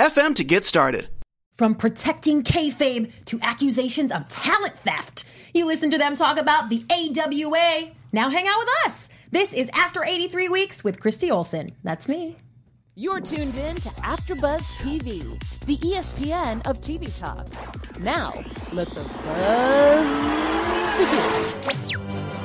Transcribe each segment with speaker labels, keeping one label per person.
Speaker 1: anchor.fm to get started.
Speaker 2: From protecting kayfabe to accusations of talent theft, you listen to them talk about the AWA. Now hang out with us. This is After 83 Weeks with Christy Olson. That's me.
Speaker 3: You're tuned in to AfterBuzz TV, the ESPN of TV talk. Now, let the buzz begin.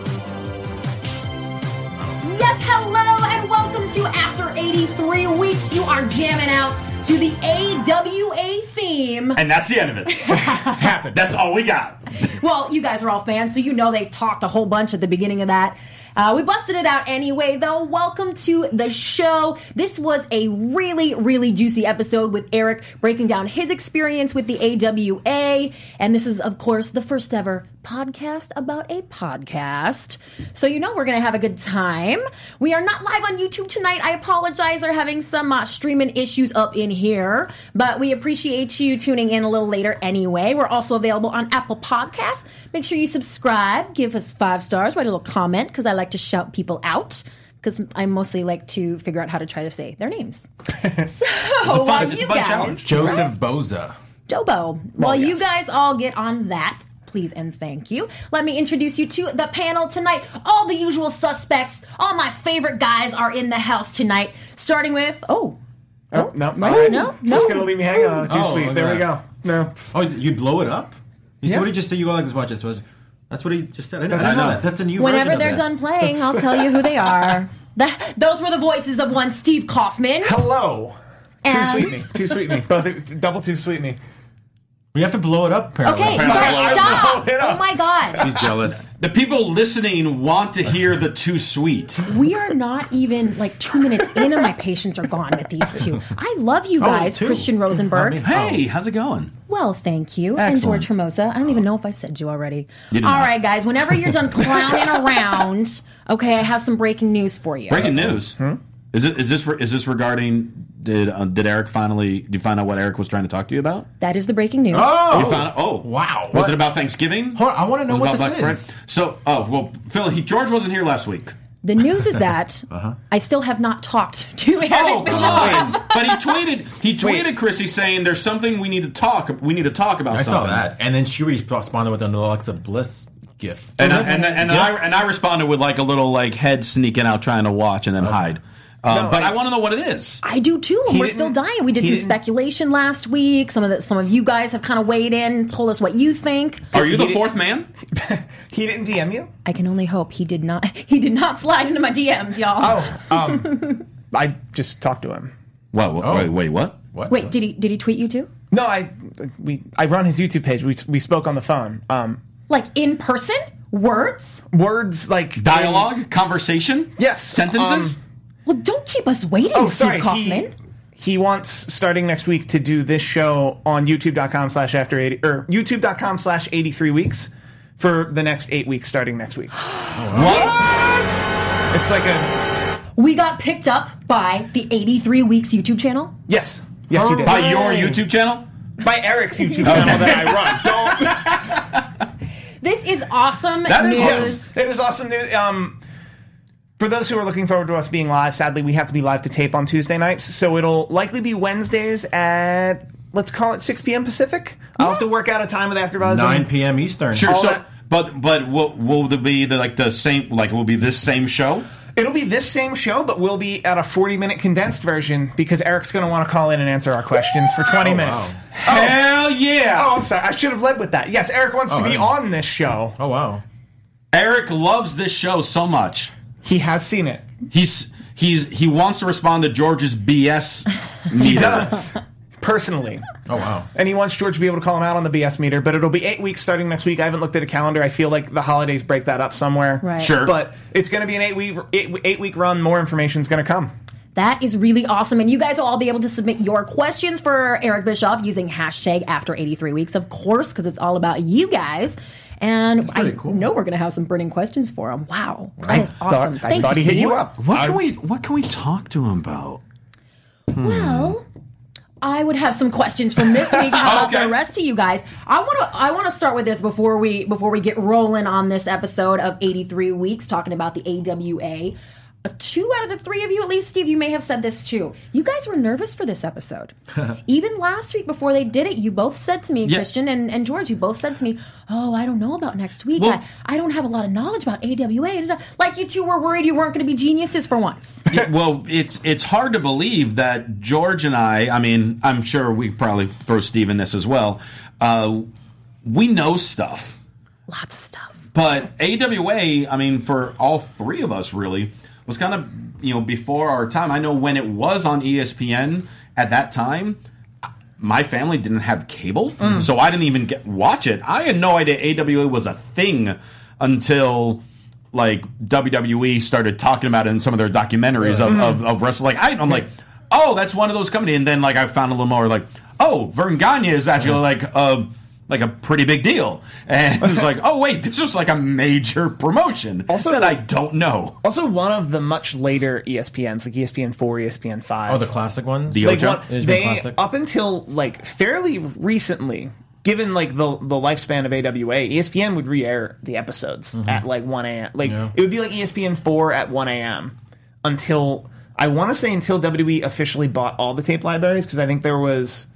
Speaker 2: Yes, hello, and welcome to After 83 Weeks. You are jamming out to the AWA theme.
Speaker 4: And that's the end of it. Happened. That's all we got.
Speaker 2: Well, you guys are all fans, so you know they talked a whole bunch at the beginning of that. Uh, we busted it out anyway, though. Welcome to the show. This was a really, really juicy episode with Eric breaking down his experience with the AWA. And this is, of course, the first ever podcast about a podcast. So, you know, we're going to have a good time. We are not live on YouTube tonight. I apologize. They're having some uh, streaming issues up in here, but we appreciate you tuning in a little later anyway. We're also available on Apple Podcasts. Make sure you subscribe, give us five stars, write a little comment because I like to shout people out. Because I mostly like to figure out how to try to say their names. So, while
Speaker 4: it's a
Speaker 2: you
Speaker 4: fun
Speaker 2: guys,
Speaker 4: challenge.
Speaker 5: Joseph Boza.
Speaker 2: Jobo. While you
Speaker 5: yes.
Speaker 2: guys all get on that, please and thank you. Let me introduce you to the panel tonight. All the usual suspects, all my favorite guys are in the house tonight. Starting with oh,
Speaker 6: Oh, oh no,
Speaker 2: no,
Speaker 6: all right.
Speaker 2: no,
Speaker 6: Just
Speaker 2: no.
Speaker 6: gonna leave me hanging on. Too
Speaker 5: Oh,
Speaker 6: sweet. There
Speaker 5: at
Speaker 6: we go. No.
Speaker 5: Oh, you'd blow it up? You see
Speaker 6: Yeah.
Speaker 5: what he just did? You go like this, watch this. watch. That's what he just said. I didn't, I
Speaker 6: That's-
Speaker 5: know that. That's a new one.
Speaker 2: whenever
Speaker 5: version
Speaker 2: they're
Speaker 5: that.
Speaker 2: done playing, I'll tell you who they are. That, those were the voices of one Steve Kaufman.
Speaker 6: Hello. Too sweet me. Too sweet me. Both double too sweet me.
Speaker 5: We have to blow it up, apparently.
Speaker 2: Okay, you guys stop!
Speaker 6: blow it up.
Speaker 2: Oh my god.
Speaker 5: She's jealous.
Speaker 4: The people listening want to hear the too sweet.
Speaker 2: We are not even like two minutes in, and my patience are gone with these two. I love you oh, guys,
Speaker 5: two.
Speaker 2: Christian Rosenberg.
Speaker 4: Hey, oh. how's it going?
Speaker 2: Well, thank you.
Speaker 4: Excellent.
Speaker 2: And George Hermosa. I don't even know if I said you already.
Speaker 4: You did
Speaker 2: All
Speaker 4: not.
Speaker 2: right, guys. Whenever you're done clowning around, okay, I have some breaking news for you.
Speaker 4: Breaking news. Hmm? Is it is this is this regarding did uh, did Eric finally did you find out what Eric was trying to talk to you about?
Speaker 2: That is the breaking news.
Speaker 5: Oh!
Speaker 4: You found out, oh
Speaker 5: Wow.
Speaker 4: Was
Speaker 5: What?
Speaker 4: it about Thanksgiving?
Speaker 5: Hold on, I wanna know
Speaker 4: Was
Speaker 5: what
Speaker 4: about
Speaker 5: this
Speaker 4: Black
Speaker 5: is.
Speaker 4: Friday? So oh well, Phil, he, George wasn't here last week.
Speaker 2: The news is that
Speaker 5: Uh-huh.
Speaker 2: I still have not talked to Eric
Speaker 4: Oh
Speaker 2: Bischoff.
Speaker 4: God! but he tweeted he tweeted Chrissy saying there's something we need to talk we need to talk about
Speaker 5: I
Speaker 4: something.
Speaker 5: saw that. And then she responded with an Alexa Bliss gif.
Speaker 4: And I, and and,
Speaker 5: Yeah.
Speaker 4: I and I responded with like a little like head sneaking out trying to watch and then hide. Uh,
Speaker 6: No,
Speaker 4: but I,
Speaker 6: I-
Speaker 4: want to know what it is.
Speaker 2: I do too, and we're still dying. We did some speculation last week. Some of the, some of you guys have kind of weighed in, told us what you think.
Speaker 4: Are you the fourth man?
Speaker 6: He didn't DM you?
Speaker 2: I can only hope he did not. He did not slide into my DMs, y'all.
Speaker 6: Oh, um, I just talked to him.
Speaker 4: What? what
Speaker 5: Oh.
Speaker 4: Wait, wait, what?
Speaker 5: What?
Speaker 2: Wait, did he did he tweet you too?
Speaker 6: No, I we I run his YouTube page. We we spoke on the phone. Um,
Speaker 2: Like in person? Words?
Speaker 6: words like
Speaker 4: Dialogue, conversation,
Speaker 6: Yes,
Speaker 4: sentences.
Speaker 6: um,
Speaker 2: Well, don't keep us waiting,
Speaker 6: Oh,
Speaker 2: Steve
Speaker 6: sorry.
Speaker 2: Kaufman.
Speaker 6: He, he wants starting next week to do this show on YouTube.com slash after eighty or YouTube.com slash eighty three weeks for the next eight weeks starting next week.
Speaker 4: what?
Speaker 6: It's like a
Speaker 2: We got picked up by the 83 Weeks YouTube channel.
Speaker 6: yes, yes, you did
Speaker 4: By your YouTube channel?
Speaker 6: by Eric's YouTube channel that I run. Don't.
Speaker 2: This is awesome
Speaker 4: That is
Speaker 2: news.
Speaker 6: Yes, it is awesome news. Um, for those who are looking forward to us being live, sadly we have to be live to tape on Tuesday nights, so it'll likely be Wednesdays at let's call it 6 p.m. Pacific. I'll have to work out a time with AfterBuzz.
Speaker 5: 9 p.m. Eastern.
Speaker 4: Sure.
Speaker 6: All
Speaker 4: So,
Speaker 6: that-
Speaker 4: but but will will there be the like the same like will be this same show?
Speaker 6: It'll be this same show, but we'll be at a 40 minute condensed version because Eric's going to want to call in and answer our questions for 20 minutes. Oh.
Speaker 4: Hell yeah!
Speaker 6: Oh, I'm sorry. I should have led with that. Yes, Eric wants to oh, be
Speaker 5: I-
Speaker 6: on this show.
Speaker 5: Oh, wow.
Speaker 4: Eric loves this show so much.
Speaker 6: He has seen it.
Speaker 4: He's he's he wants to respond to George's BS.
Speaker 6: He does. Personally.
Speaker 5: Oh, wow.
Speaker 6: And he wants George to be able to call him out on the BS meter, but it'll be eight weeks starting next week. I haven't looked at a calendar. I feel like the holidays break that up somewhere.
Speaker 2: Right.
Speaker 4: Sure.
Speaker 6: But it's going to be an eight week eight, eight week run. More information is going to come.
Speaker 2: That is really awesome. And you guys will all be able to submit your questions for Eric Bischoff using hashtag after 83 weeks, of course, because it's all about you guys. And I
Speaker 7: pretty cool.
Speaker 2: know we're going to have some burning questions for him. Wow. That is
Speaker 6: Thought-
Speaker 2: awesome.
Speaker 6: I
Speaker 2: Thank
Speaker 6: thought
Speaker 2: you,
Speaker 6: he hit you up.
Speaker 4: What can we What can we talk to him about? Hmm.
Speaker 2: Well, I would have some questions for this week. How about
Speaker 4: Okay.
Speaker 2: the rest of you guys? I want to I want to start with this before we before we get rolling on this episode of 83 weeks talking about the AWA. Uh, Two out of the three of you, at least, Steve, you may have said this too. You guys were nervous for this episode. Even last week before they did it, you both said to me. Christian and, and George, you both said to me, Oh, I don't know about next week.
Speaker 4: Well-
Speaker 2: I, I don't have a lot of knowledge about AWA. Like you two were worried you weren't going to be geniuses for once.
Speaker 4: Yeah, well, it's it's hard to believe that George and I. I mean, I'm sure we probably throw Steve in this as well. Uh, we know stuff,
Speaker 2: Lots of stuff.
Speaker 4: but AWA. I mean, for all three of us, really was kind of you know before our time. I know when it was on ESPN at that time. My family didn't have cable, mm. so I didn't even get watch it. I had no idea AWA was a thing until like WWE started talking about it in some of their documentaries of, mm-hmm. of, of wrestling. Like I, I'm like, oh, that's one of those company. And then like I found a little more like, oh, Vern Gagne is actually like a like a pretty big deal. And it was like, oh wait, this was like a major promotion.
Speaker 6: Also-
Speaker 4: that I don't know.
Speaker 6: Also, one of the much later ESPNs, like ESPN four, ESPN five.
Speaker 7: Oh, the classic ones.
Speaker 4: The
Speaker 6: like
Speaker 4: Ocho?
Speaker 6: one, they
Speaker 7: Classic.
Speaker 6: up until like fairly recently given like the the lifespan of AWA, ESPN would re-air the episodes mm-hmm. at like 1 a.m. Like
Speaker 7: Yeah.
Speaker 6: it would be like ESPN 4 at 1 a.m. until I want to say until WWE officially bought all the tape libraries because I think there was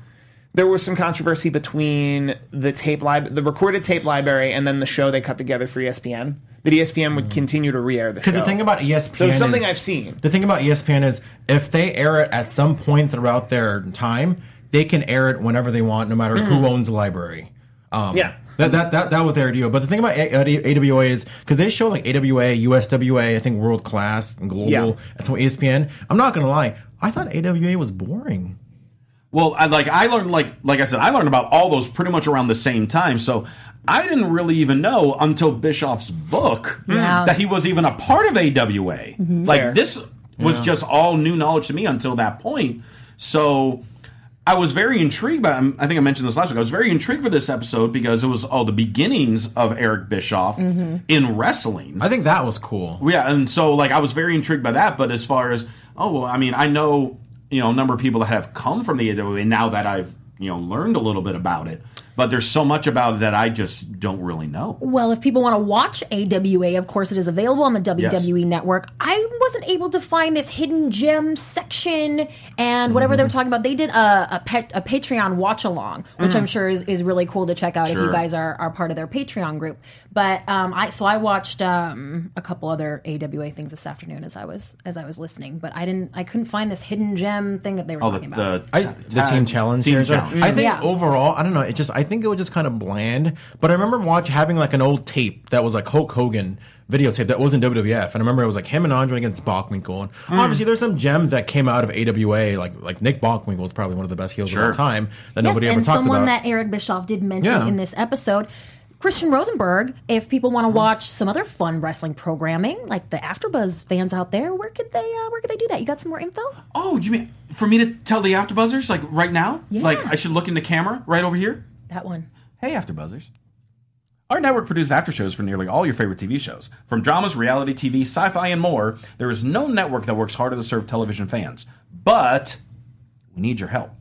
Speaker 6: there was some controversy between the tape lib- the recorded tape library and then the show they cut together for ESPN. That ESPN would continue to re-air the show.
Speaker 7: Because the thing about ESPN
Speaker 6: so it's something
Speaker 7: is-
Speaker 6: I've seen.
Speaker 7: The thing about ESPN is if they air it at some point throughout their time, they can air it whenever they want, no matter who owns the library. Um,
Speaker 6: Yeah.
Speaker 7: That, that, that, that was their deal. But the thing about A- A- AWA is because they show like AWA, USWA, I think World Class and Global.
Speaker 6: Yeah.
Speaker 7: That's what ESPN. I'm not gonna lie, I thought AWA was boring.
Speaker 4: Well, I, like I learned, like like I said, I learned about all those pretty much around the same time. So I didn't really even know until Bischoff's book mm.
Speaker 2: Yeah.
Speaker 4: that he was even a part of AWA. Mm-hmm. Like
Speaker 6: Fair.
Speaker 4: this was just all new knowledge to me until that point. So I was very intrigued by. I think I mentioned this last week. I was very intrigued for this episode because it was all the beginnings of Eric Bischoff mm-hmm. in wrestling.
Speaker 7: I think that was cool.
Speaker 4: Yeah, and so like I was very intrigued by that. But as far as oh well, I mean, I know you know a number of people that have come from the AWA now that I've you know learned a little bit about it. But there's so much about it that I just don't really know.
Speaker 2: Well, if people want to watch AWA, of course, it is available on the WWE network. I wasn't able to find this hidden gem section and whatever
Speaker 4: Mm-hmm.
Speaker 2: they were talking about. They did a a, pet, a Patreon watch along, which I'm sure is, is really cool to check out if you
Speaker 4: Mm.
Speaker 2: Guys are, are part of their Patreon group. But um, I so I watched um, a couple other AWA things this afternoon as I was as I was listening, but I didn't I couldn't find this hidden gem thing that they were
Speaker 4: Oh, the,
Speaker 2: talking about.
Speaker 4: the,
Speaker 7: I, the team challenge
Speaker 4: team
Speaker 7: series.
Speaker 4: challenge.
Speaker 7: I think
Speaker 2: Yeah.
Speaker 7: overall, I don't know. It just I think it was just kind of bland. But I remember watch having like an old tape that was like Hulk Hogan videotape that wasn't WWF, and I remember it was like him and Andre against Bockwinkel. And
Speaker 4: Hmm.
Speaker 7: obviously, there's some gems that came out of AWA, like like Nick Bockwinkel is probably one of the best heels of all time that
Speaker 2: Yes,
Speaker 7: nobody ever
Speaker 2: and someone that Eric Bischoff did mention
Speaker 7: Yeah.
Speaker 2: in this episode. Christian Rosenberg, if people
Speaker 7: Mm-hmm.
Speaker 2: want to watch some other fun wrestling programming, like the AfterBuzz fans out there, where could they uh, where could they do that? You got some more info?
Speaker 4: Oh, you mean for me to tell the AfterBuzzers like right now?
Speaker 2: Yeah.
Speaker 4: Like I should look in the camera right over here.
Speaker 2: That one.
Speaker 4: Hey, AfterBuzzers. Our network produces after shows for nearly all your favorite TV shows. From dramas, reality TV, sci fi, and more, there is no network that works harder to serve television fans. But we need your help.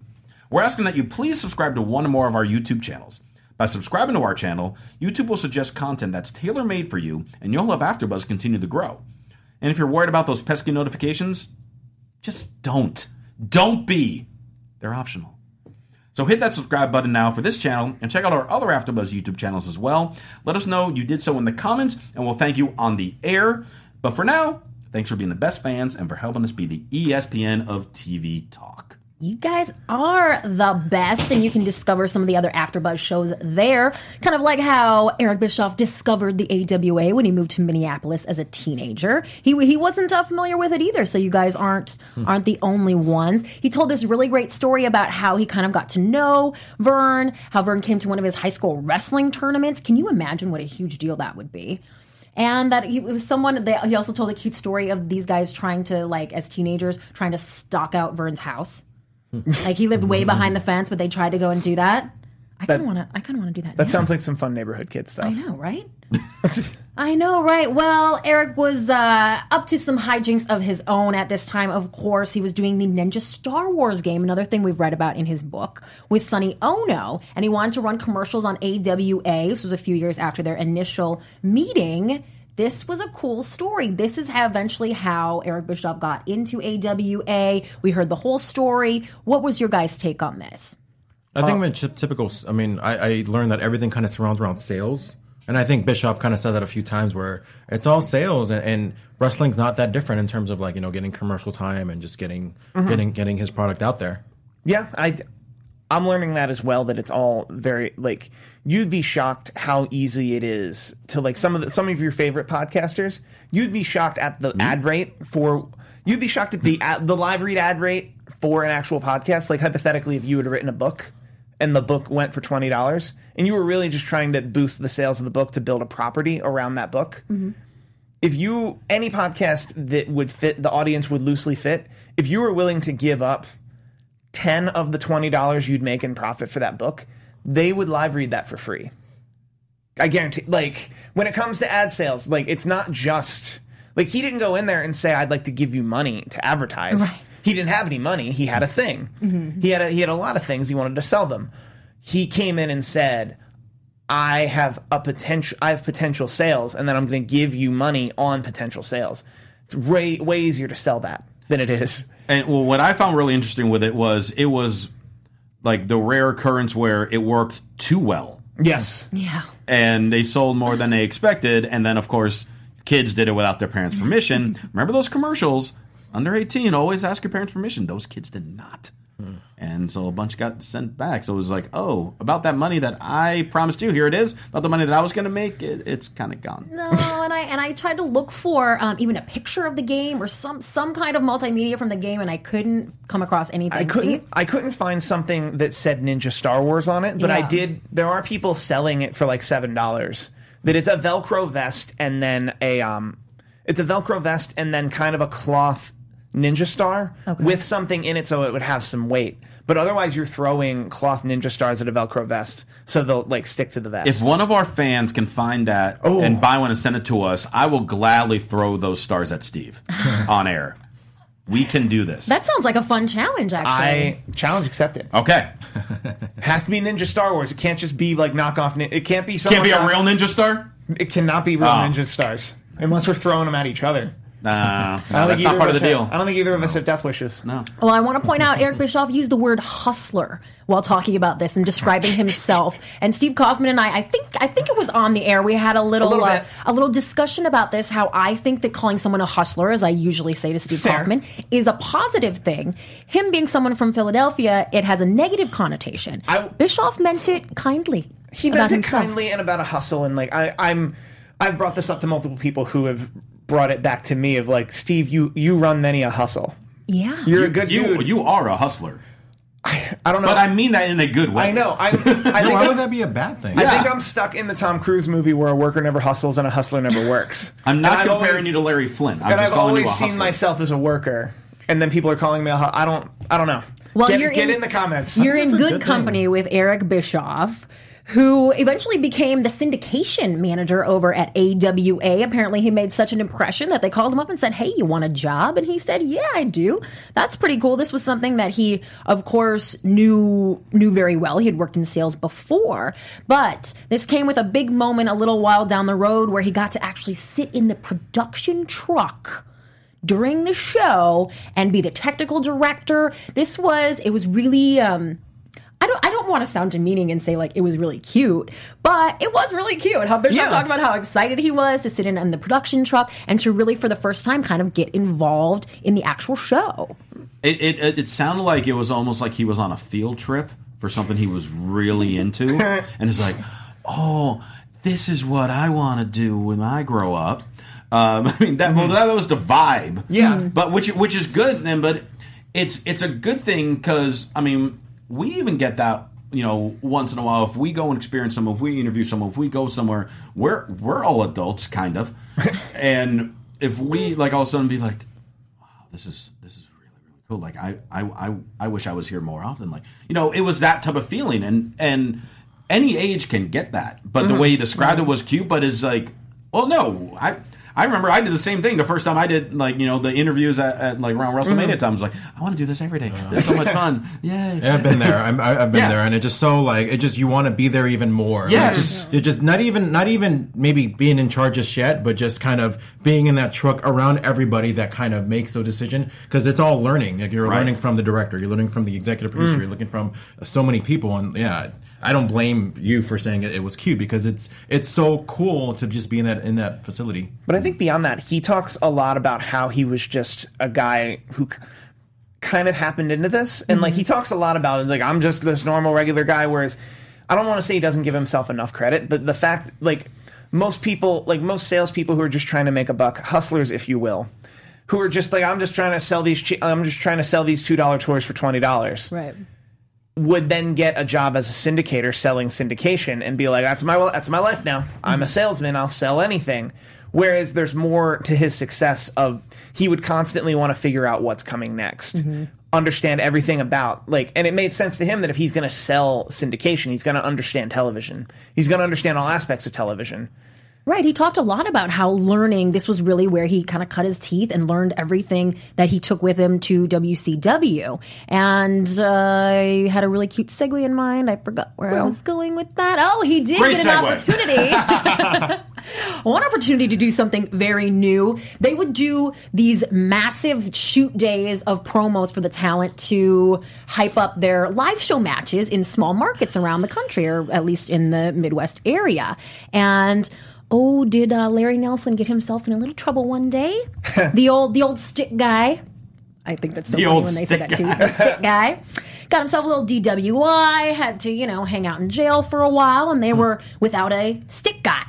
Speaker 4: We're asking that you please subscribe to one or more of our YouTube channels. By subscribing to our channel, YouTube will suggest content that's tailor made for you, and you'll help AfterBuzz continue to grow. And if you're worried about those pesky notifications, just don't. Don't be. They're optional. So hit that subscribe button now for this channel and check out our other AfterBuzz YouTube channels as well. Let us know you did so in the comments, and we'll thank you on the air. But for now, thanks for being the best fans and for helping us be the ESPN of TV talk.
Speaker 2: You guys are the best, and you can discover some of the other AfterBuzz shows there. Kind of like how Eric Bischoff discovered the AWA when he moved to Minneapolis as a teenager. He he wasn't uh, familiar with it either, so you guys aren't aren't the only ones. He told this really great story about how he kind of got to know Vern, how Vern came to one of his high school wrestling tournaments. Can you imagine what a huge deal that would be? and that he was someone. They, he also told a cute story of these guys trying to like as teenagers trying to stalk out Vern's house. like he lived way behind the fence, but they tried to go and do that. I kind of want to. I kind of want to do that.
Speaker 6: That
Speaker 2: now.
Speaker 6: sounds like some fun neighborhood kid stuff.
Speaker 2: I know, right? I know, right? Well, Eric was uh, up to some hijinks of his own at this time. Of course, he was doing the Ninja Star Wars game, another thing we've read about in his book, with Sonny Onoo, and he wanted to run commercials on AWA. This was a few years after their initial meeting. This was a cool story. This is how eventually how Eric Bischoff got into AWA. We heard the whole story. What was your guys' take on this?
Speaker 7: I think uh, when ty- typical, I mean, I, I learned that everything kind of surrounds around sales. And I think Bischoff kind of said that a few times where it's all sales and, and wrestling's not that different in terms of like, you know, getting commercial time and just getting, mm-hmm. getting, getting his product out there.
Speaker 6: Yeah, I, I'm learning that as well. That it's all very like you'd be shocked how easy it is to like some of the, some of your favorite podcasters. You'd be shocked at the hmm? ad rate for. You'd be shocked at the ad, the live read ad rate for an actual podcast. Like hypothetically, if you had written a book and the book went for twenty dollars, and you were really just trying to boost the sales of the book to build a property around that book. Mm-hmm. If you any podcast that would fit the audience would loosely fit, if you were willing to give up 10 of the $20 you'd make in profit for that book, they would live read that for free. I guarantee like when it comes to ad sales, like it's not just like he didn't go in there and say I'd like to give you money to advertise.
Speaker 2: Right.
Speaker 6: He didn't have any money. He had a thing. Mm-hmm. He had a, he had a lot of things he wanted to sell them. He came in and said I have a potential I have potential sales and then I'm going to give you money on potential sales. It's way way easier to sell that than it is.
Speaker 4: And well, what I found really interesting with it was it was like the rare occurrence where it worked too well,
Speaker 6: Yes.
Speaker 2: Yeah.
Speaker 4: and they sold more than they expected, and then of course kids did it without their parents' permission. Remember those commercials? Under eighteen, always ask your parents' permission. Those kids did not. And so a bunch got sent back. So it was like, oh, about that money that I promised you, here it is. About the money that I was going to make, it, it's kind of gone.
Speaker 2: No, and I and I tried to look for um, even a picture of the game or some some kind of multimedia from the game, and I couldn't come across anything.
Speaker 6: I couldn't.
Speaker 2: Steve?
Speaker 6: I couldn't find something that said Ninja Star Wars on it, but I did. There are people selling it for like seven dollars. That it's a Velcro vest and then a um, it's a Velcro vest and then kind of a cloth Ninja Star
Speaker 2: Okay.
Speaker 6: with something in it so it would have some weight. But otherwise, you're throwing cloth Ninja Stars at a Velcro vest, so they'll like stick to the vest.
Speaker 4: If one of our fans can find that
Speaker 6: Oh.
Speaker 4: and buy one and send it to us, I will gladly throw those stars at Steve on air. We can do this.
Speaker 2: That sounds like a fun challenge, actually.
Speaker 6: I challenge accepted.
Speaker 4: okay.
Speaker 6: Has to be Ninja Star Wars. It can't just be like knockoff. Nin- It can't be. Someone
Speaker 4: Can't be a
Speaker 6: knock-
Speaker 4: real ninja star?
Speaker 6: It cannot be real
Speaker 4: Oh.
Speaker 6: Ninja Stars unless we're throwing them at each other.
Speaker 4: Nah,
Speaker 6: I don't
Speaker 4: that's
Speaker 6: think
Speaker 4: not
Speaker 6: either
Speaker 4: part of the
Speaker 6: have-
Speaker 4: deal.
Speaker 6: I don't think either of us have death wishes.
Speaker 4: No.
Speaker 2: Well, I want to point out Eric Bischoff used the word hustler while talking about this and describing himself. And Steve Kaufman and I, I think, I think it was on the air. We had a little,
Speaker 6: little
Speaker 2: uh, a little discussion about this. How I think that calling someone a hustler, as I usually say to Steve
Speaker 6: Fair.
Speaker 2: Kaufman, is a positive thing. Him being someone from Philadelphia, it has a negative connotation.
Speaker 6: I-
Speaker 2: Bischoff meant it kindly.
Speaker 6: He meant it
Speaker 2: himself.
Speaker 6: kindly and about a hustle and like I, I'm. I've brought this up to multiple people who have brought it back to me of like Steve, you you run many a hustle.
Speaker 2: Yeah.
Speaker 6: You're a good
Speaker 4: You,
Speaker 6: dude.
Speaker 4: you are a hustler.
Speaker 6: I don't know.
Speaker 4: But I mean that in a good way.
Speaker 6: I know. I, I think
Speaker 7: Why
Speaker 6: I'm,
Speaker 7: would that be a bad thing?
Speaker 6: I think I'm stuck in the Tom Cruise movie where a worker never hustles and a hustler never works.
Speaker 4: I'm not
Speaker 6: And
Speaker 4: comparing
Speaker 6: always-
Speaker 4: you to Larry Flynt. I'm
Speaker 6: and
Speaker 4: just
Speaker 6: I've
Speaker 4: calling you a
Speaker 6: always seen
Speaker 4: hustler.
Speaker 6: myself as a worker, and then people are calling me a. hu- I don't. I don't know.
Speaker 2: Well,
Speaker 6: get,
Speaker 2: you're
Speaker 6: get
Speaker 2: in-
Speaker 6: in, the comments.
Speaker 2: You're in good,
Speaker 7: good
Speaker 2: company
Speaker 7: thing.
Speaker 2: with Eric Bischoff, who eventually became the syndication manager over at AWA. Apparently, he made such an impression that they called him up and said, Hey, you want a job? And he said, Yeah, I do. That's pretty cool. This was something that he, of course, knew knew very well. He had worked in sales before, but this came with a big moment a little while down the road where he got to actually sit in the production truck during the show and be the technical director. This was it was really um I don't I don't want to sound demeaning and say like it was really cute, but it was really cute. How Bischoff
Speaker 6: Yeah.
Speaker 2: talked about how excited he was to sit in on the production truck and to really for the first time kind of get involved in the actual show.
Speaker 4: It, it, it, sounded like it was almost like he was on a field trip for something he was really into. and it's like, oh, this is what I want to do when I grow up. Um, I mean, that, well, that was the vibe.
Speaker 6: Yeah.
Speaker 4: But which, which is good then, but it's, it's a good thing because, I mean, we even get that you know, once in a while, if we go and experience someone, if we interview someone, if we go somewhere, we're we're all adults, kind of, and if we like all of a sudden be like, wow, this is this is really really cool. Like I I I, I wish I was here more often. Like you know, it was that type of feeling, and and any age can get that. But the mm-hmm. way he described it mm-hmm. was cute, but is like, well, no, I. I remember I did the same thing the first time I did like you know the interviews at, at like around mm-hmm. WrestleMania time. I was like, I want to do this every day. This is so much fun. Yay!
Speaker 7: Yeah, I've been there. I'm, I- I've been
Speaker 4: Yeah.
Speaker 7: there, and it just so like it just you want to be there even more. Like,
Speaker 4: Yes.
Speaker 7: just, you're just not even not even maybe being in charge just yet, but just kind of being in that truck around everybody that kind of makes a decision because it's all learning. Like you're
Speaker 4: Right.
Speaker 7: learning from the director, you're learning from the executive producer, mm. you're looking from so many people, and yeah. I don't blame you for saying it, it was cute because it's it's so cool to just be in that in that facility.
Speaker 6: But I think beyond that, he talks a lot about how he was just a guy who kind of happened into this, and like he mm-hmm. talks a lot about it, like I'm just this normal regular guy. Whereas I don't want to say he doesn't give himself enough credit, but the fact like most people, like most salespeople who are just trying to make a buck, hustlers, if you will, who are just like I'm just trying to sell these, che- I'm just trying to sell these two dollar tours for twenty dollars
Speaker 2: Right.
Speaker 6: Would then get a job as a syndicator selling syndication and be like, that's my that's my life now. I'm a mm-hmm. salesman. I'll sell anything. Whereas there's more to his success of he would constantly want to figure out what's coming next, mm-hmm. understand everything about like, and it made sense to him that if he's going to sell syndication, he's going to understand television. He's going to understand all aspects of television.
Speaker 2: Right. He talked a lot about how learning, this was really where he kind of cut his teeth and learned everything that he took with him to WCW. And uh, I had a really cute segue in mind. I forgot where I was going with that. Oh, he did get an
Speaker 4: segue.
Speaker 2: opportunity. One opportunity to do something very new. They would do these massive shoot days of promos for the talent to hype up their live show matches in small markets around the country, or at least in the Midwest area. And oh, did uh, Larry Nelson get himself in a little trouble one day? the old, the old stick guy. I think that's so
Speaker 4: The
Speaker 2: funny
Speaker 4: old
Speaker 2: when they say
Speaker 4: stick
Speaker 2: that too. The stick guy got himself a little DWI, had to you know hang out in jail for a while, and they were without a stick guy.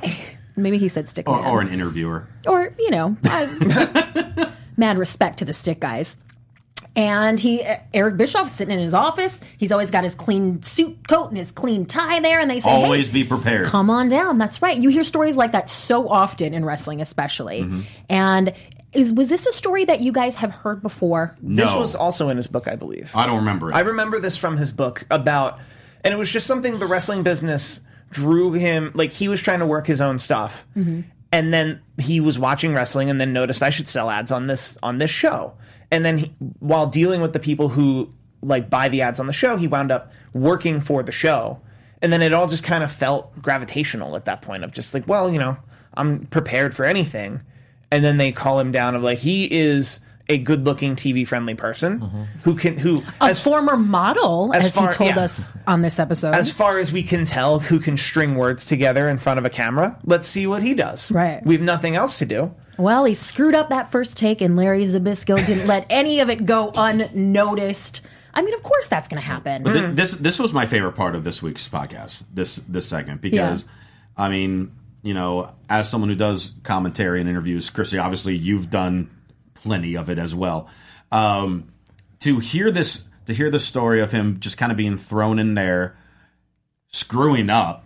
Speaker 2: Maybe he said stick
Speaker 4: Or,
Speaker 2: man,
Speaker 4: or an interviewer.
Speaker 2: or you know, I, mad respect to the stick guys. And he, Eric Bischoff's sitting in his office. He's always got his clean suit coat and his clean tie there. And they say,
Speaker 4: Always
Speaker 2: hey,
Speaker 4: be prepared.
Speaker 2: Come on down. That's right. You hear stories like that so often in wrestling, especially.
Speaker 4: Mm-hmm.
Speaker 2: And is was this a story that you guys have heard before?
Speaker 4: No,
Speaker 6: This was also in his book, I believe.
Speaker 4: I don't remember it.
Speaker 6: I remember this from his book about, and it was just something the wrestling business drew him. Like he was trying to work his own stuff, and then he was watching wrestling, and then noticed I should sell ads on this on this show. And then he, while dealing with the people who like buy the ads on the show, he wound up working for the show, and then it all just kind of felt gravitational at that point of just like, well, you know, I'm prepared for anything. And then they call him down of like he is a good-looking TV-friendly person mm-hmm. who can who
Speaker 2: A former model,
Speaker 6: as
Speaker 2: as,
Speaker 6: far-
Speaker 2: he told
Speaker 6: yeah.
Speaker 2: us on this episode.
Speaker 6: as far as we can tell, who can string words together in front of a camera. Let's see what he does.
Speaker 2: Right.
Speaker 6: We have nothing else to do.
Speaker 2: Well, he screwed up that first take, and Larry Zbyszko didn't let any of it go unnoticed. I mean, of course that's going to happen.
Speaker 4: But this this was my favorite part of this week's podcast. This this segment because, I mean, you know, as someone who does commentary and interviews, Chrissy, obviously you've done plenty of it as well. Um, to hear this, to hear the story of him just kind of being thrown in there, screwing up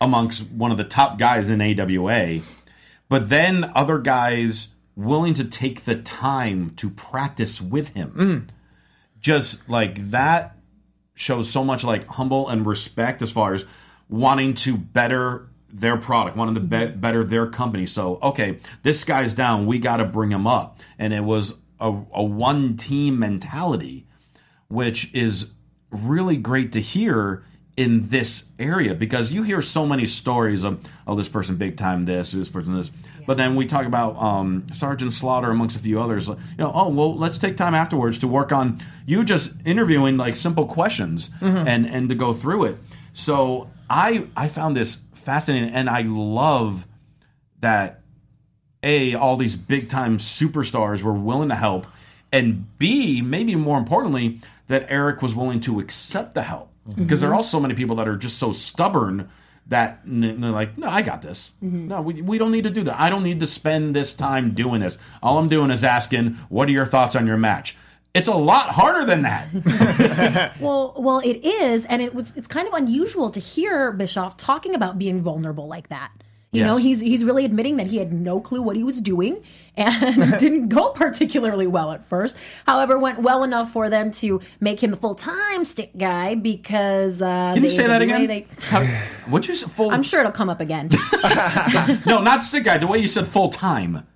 Speaker 4: amongst one of the top guys in AWA, but then other guys willing to take the time to practice with him mm. just like that shows so much like humble and respect as far as wanting to better their product, wanting to be- mm-hmm. better their company. So, okay, this guy's down, we got to bring him up. And it was a, a one team mentality, which is really great to hear in this area because you hear so many stories of oh this person big time this this person this. But then we talk about um, sergeant slaughter amongst a few others. You know oh well let's take time afterwards to work on you just interviewing like simple questions and and to go through it. So i i found this fascinating and i love that a all these big time superstars were willing to help and b maybe more importantly that eric was willing to accept the help Mm-hmm. because there are also so many people that are just so stubborn that n- they're like no i got this mm-hmm. no we, we don't need to do that i don't need to spend this time doing this all i'm doing is asking what are your thoughts on your match It's a lot harder than that.
Speaker 2: Well, well, it is, and it was. It's kind of unusual to hear Bischoff talking about being vulnerable like that. You
Speaker 4: Yes.
Speaker 2: know, he's he's really admitting that he had no clue what he was doing and didn't go particularly well at first. However, went well enough for them to make him the full time stick guy because. Uh,
Speaker 4: Can you say that again?
Speaker 2: They,
Speaker 4: How- What'd you? Full?
Speaker 2: I'm sure it'll come up again.
Speaker 4: no, not stick guy. The way you said full time.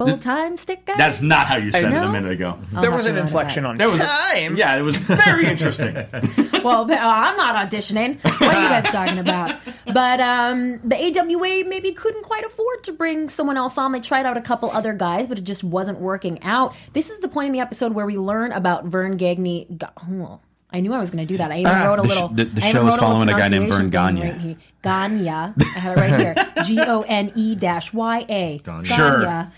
Speaker 2: Full time stick guy.
Speaker 4: That's not how you said it a minute ago.
Speaker 6: there was
Speaker 2: have
Speaker 6: an
Speaker 2: to run
Speaker 6: inflection on
Speaker 4: There was a-
Speaker 6: time.
Speaker 4: yeah, it was very interesting.
Speaker 2: Well, but, uh, I'm not auditioning. What are you guys talking about? But um, the AWA maybe couldn't quite afford to bring someone else on. They tried out a couple other guys, but it just wasn't working out. This is the point in the episode where we learn about Vern Gagne. Ga- oh, I knew I was going to do that. I even wrote a
Speaker 4: The sh-
Speaker 2: little.
Speaker 4: the- the
Speaker 2: I even
Speaker 4: show is
Speaker 2: wrote
Speaker 4: following a guy named Vern
Speaker 2: pronunciation
Speaker 4: Gagne.
Speaker 2: right here. Gagne. I have it right here. G O N E dash Y A.
Speaker 4: Sure.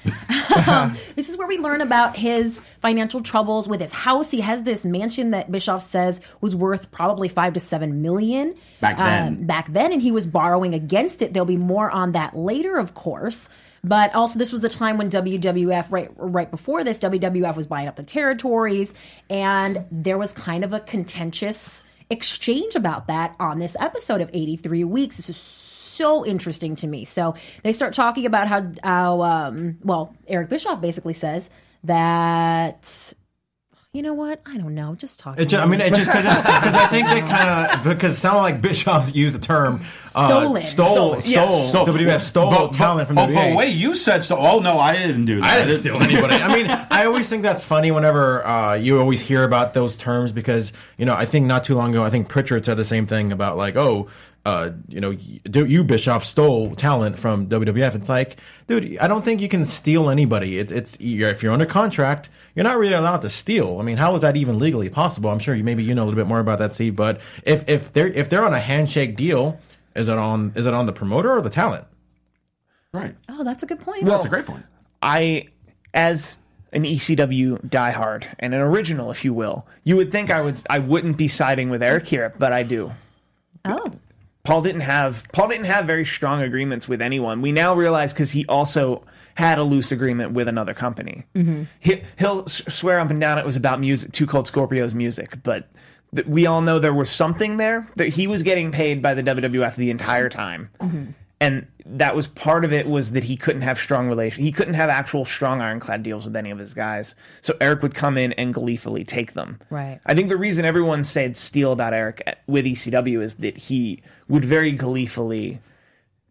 Speaker 2: Um, this is where we learn about his financial troubles with his house. He has this mansion that Bischoff says was worth probably five to seven million
Speaker 4: Back then.
Speaker 2: Um, back then, and he was borrowing against it. There'll be more on that later, of course. But also, this was the time when WWF, right, right before this, WWF was buying up the territories, and there was kind of a contentious exchange about that on this episode of 83 Weeks. This is so interesting to me. So they start talking about how, how um, well, Eric Bischoff basically says that, you know what? I don't know. Just talk.
Speaker 7: It ju- I mean, it just because I think they kind of because it sounded like Bischoff's used the term uh,
Speaker 2: Stolen.
Speaker 7: stole,
Speaker 6: Stolen,
Speaker 7: stole,
Speaker 6: yes.
Speaker 7: stole WWF stole
Speaker 4: But-
Speaker 7: talent from
Speaker 4: oh,
Speaker 7: WWE.
Speaker 4: but wait, you said sto- Oh no, I didn't do that.
Speaker 7: I didn't steal anybody. I mean, I always think that's funny whenever uh, you always hear about those terms because you know I think not too long ago I think Prichard said the same thing about like oh. Uh, you know, you, you Bischoff stole talent from WWF. It's like, dude, I don't think you can steal anybody. It's, it's you're, if you're under contract, you're not really allowed to steal. I mean, how is that even legally possible? I'm sure you maybe you know a little bit more about that, Steve. But if if they're if they're on a handshake deal, is it on is it on the promoter or the talent?
Speaker 4: Right.
Speaker 2: oh, that's a good point.
Speaker 4: Well, that's a great point.
Speaker 6: I, as an ECW diehard and an original, if you will, you would think I would I wouldn't be siding with Eric here, but I do.
Speaker 2: oh.
Speaker 6: Paul didn't have Paul didn't have very strong agreements with anyone. We now realize because he also had a loose agreement with another company. Mm-hmm. He, he'll swear up and down it was about music, Too Cold Scorpio's music, but th- we all know there was something there that he was getting paid by the WWF the entire time, mm-hmm. And that was part of it was that he couldn't have strong relation. He couldn't have actual strong ironclad deals with any of his guys. So Eric would come in and gleefully take them.
Speaker 2: Right.
Speaker 6: I think the reason everyone said steal about Eric with ECW is that he would very gleefully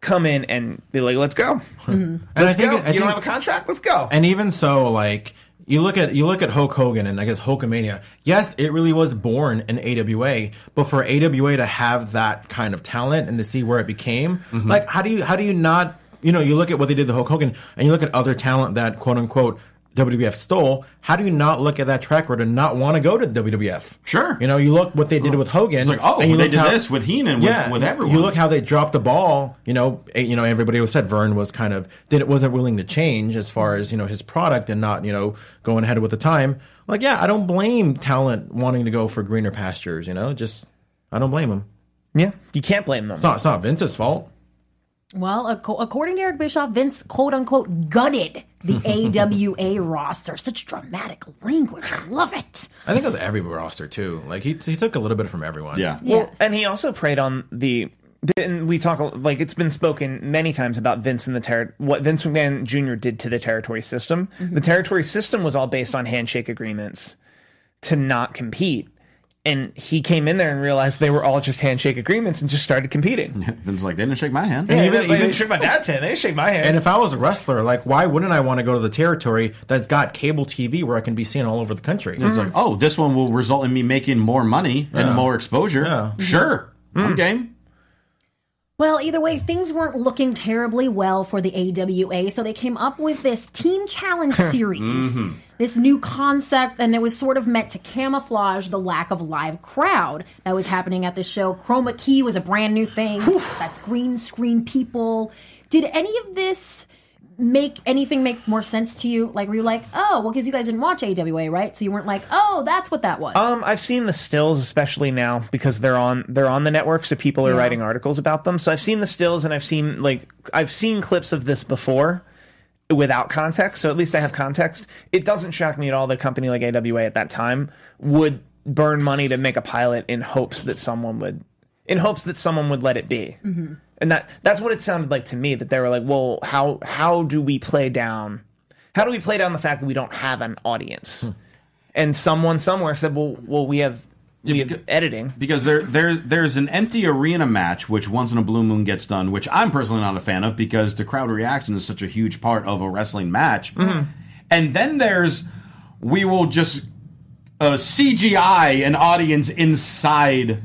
Speaker 6: come in and be like, "Let's go,
Speaker 7: And
Speaker 6: let's
Speaker 7: I think
Speaker 6: go.
Speaker 7: I
Speaker 6: you don't have a contract? Let's go."
Speaker 7: And even so, like you look at you look at Hulk Hogan and I guess Hulkamania. Yes, it really was born in AWA, but for AWA to have that kind of talent and to see where it became, mm-hmm. like how do you how do you not you know you look at what they did to Hulk Hogan and you look at other talent that quote unquote WWF stole. How do you not look at that track record and not want to go to WWF?
Speaker 4: Sure.
Speaker 7: You know, you look what they did with Hogan.
Speaker 4: It's like, oh,
Speaker 7: and you
Speaker 4: they did
Speaker 7: how-
Speaker 4: this with Heenan, with, with everyone.
Speaker 7: you look how they dropped the ball. You know, eh, you know, everybody was said Vern was kind of did it wasn't willing to change as far as you know his product and not you know going ahead with the time. Like, yeah, I don't blame talent wanting to go for greener pastures. You know, just I don't blame them.
Speaker 6: yeah, you can't blame them.
Speaker 7: It's not it's not Vince's fault.
Speaker 2: Well, ac- according to Eric Bischoff, Vince quote unquote gutted the AWA roster. Such dramatic language. I love it.
Speaker 7: I think it was every roster too. Like he he took a little bit from everyone.
Speaker 4: yeah.
Speaker 2: Yes.
Speaker 6: And he also preyed on the. And we talk like it's been spoken many times about Vince and the ter- what Vince McMahon Jr. did to the territory system. Mm-hmm. The territory system was all based on handshake agreements to not compete, and he came in there and realized they were all just handshake agreements and just started competing.
Speaker 4: Vince's like, they didn't shake my hand.
Speaker 6: Yeah,
Speaker 7: even-
Speaker 6: even, they,
Speaker 7: even-
Speaker 6: they shake my dad's hand. They didn't shake my hand.
Speaker 7: And if I was a wrestler, like why wouldn't I want to go to the territory that's got cable TV where I can be seen all over the country?
Speaker 4: It's like, oh, this one will result in me making more money and more exposure.
Speaker 7: Yeah.
Speaker 4: Sure. I'm mm. game.
Speaker 2: Well, either way, things weren't looking terribly well for the AWA, so they came up with this Team Challenge series, mm-hmm. this new concept, and it was sort of meant to camouflage the lack of live crowd that was happening at the show. Chroma Key was a brand new thing. That's green screen people. Did any of this make anything make more sense to you? Like, were you like, oh, well, because you guys didn't watch AWA, right? So you weren't like, oh, that's what that was.
Speaker 6: Um, I've seen the stills, especially now because they're on they're on the network, so people are
Speaker 2: Yeah.
Speaker 6: writing articles about them. So I've seen the stills, and I've seen like I've seen clips of this before, without context. So at least I have context. It doesn't shock me at all that a company like AWA at that time would burn money to make a pilot in hopes that someone would in hopes that someone would let it be. And that that's what it sounded like to me that they were like, "Well, how how do we play down how do we play down the fact that we don't have an audience?" And someone somewhere said, "Well, well we have we have
Speaker 4: because-
Speaker 6: editing."
Speaker 4: because there there there's an empty arena match which once in a blue moon gets done, which I'm personally not a fan of because the crowd reaction is such a huge part of a wrestling match. And then there's we will just uh, CGI an audience inside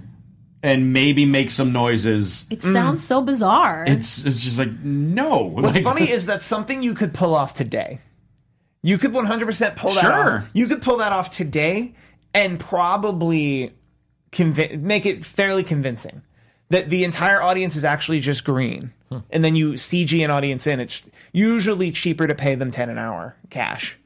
Speaker 4: and maybe make some noises.
Speaker 2: It sounds so bizarre.
Speaker 4: It's it's just like no.
Speaker 6: What's
Speaker 4: Like-
Speaker 6: funny is that something you could pull off today. You could 100% pull that
Speaker 4: Sure.
Speaker 6: off. You could pull that off today and probably convi- make it fairly convincing that the entire audience is actually just green. Hmm. And then you CG an audience in. It's usually cheaper to pay them 10 an hour cash.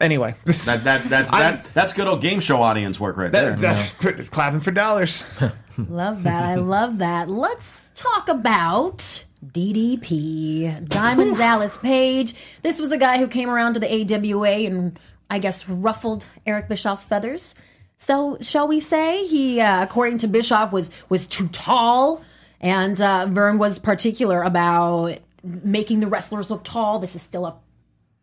Speaker 6: Anyway,
Speaker 4: that that that's
Speaker 6: I'm-
Speaker 4: that that's good old game show audience work right there.
Speaker 6: that, that's clapping for dollars.
Speaker 2: Love that. I love that. Let's talk about DDP. Diamond Dallas Page. This was a guy who came around to the AWA and I guess ruffled Eric Bischoff's feathers. So shall we say he, uh, according to Bischoff, was was too tall, and uh, Vern was particular about making the wrestlers look tall. This is still a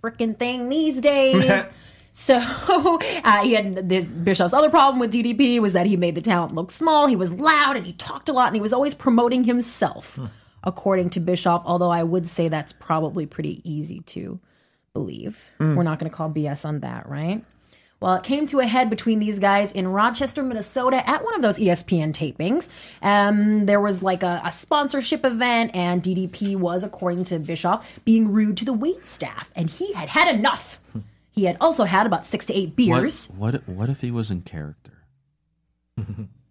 Speaker 2: freaking thing these days. So uh, he had this Bischoff's other problem with DDP was that he made the talent look small. He was loud and he talked a lot and he was always promoting himself, according to Bischoff. Although I would say that's probably pretty easy to believe. We're not going to call BS on that, right? Well, it came to a head between these guys in Rochester, Minnesota at one of those ESPN tapings. Um, there was like a, a sponsorship event, and DDP was, according to Bischoff, being rude to the wait staff, and he had had enough. He had also had about six to eight beers
Speaker 4: what what if he was in character?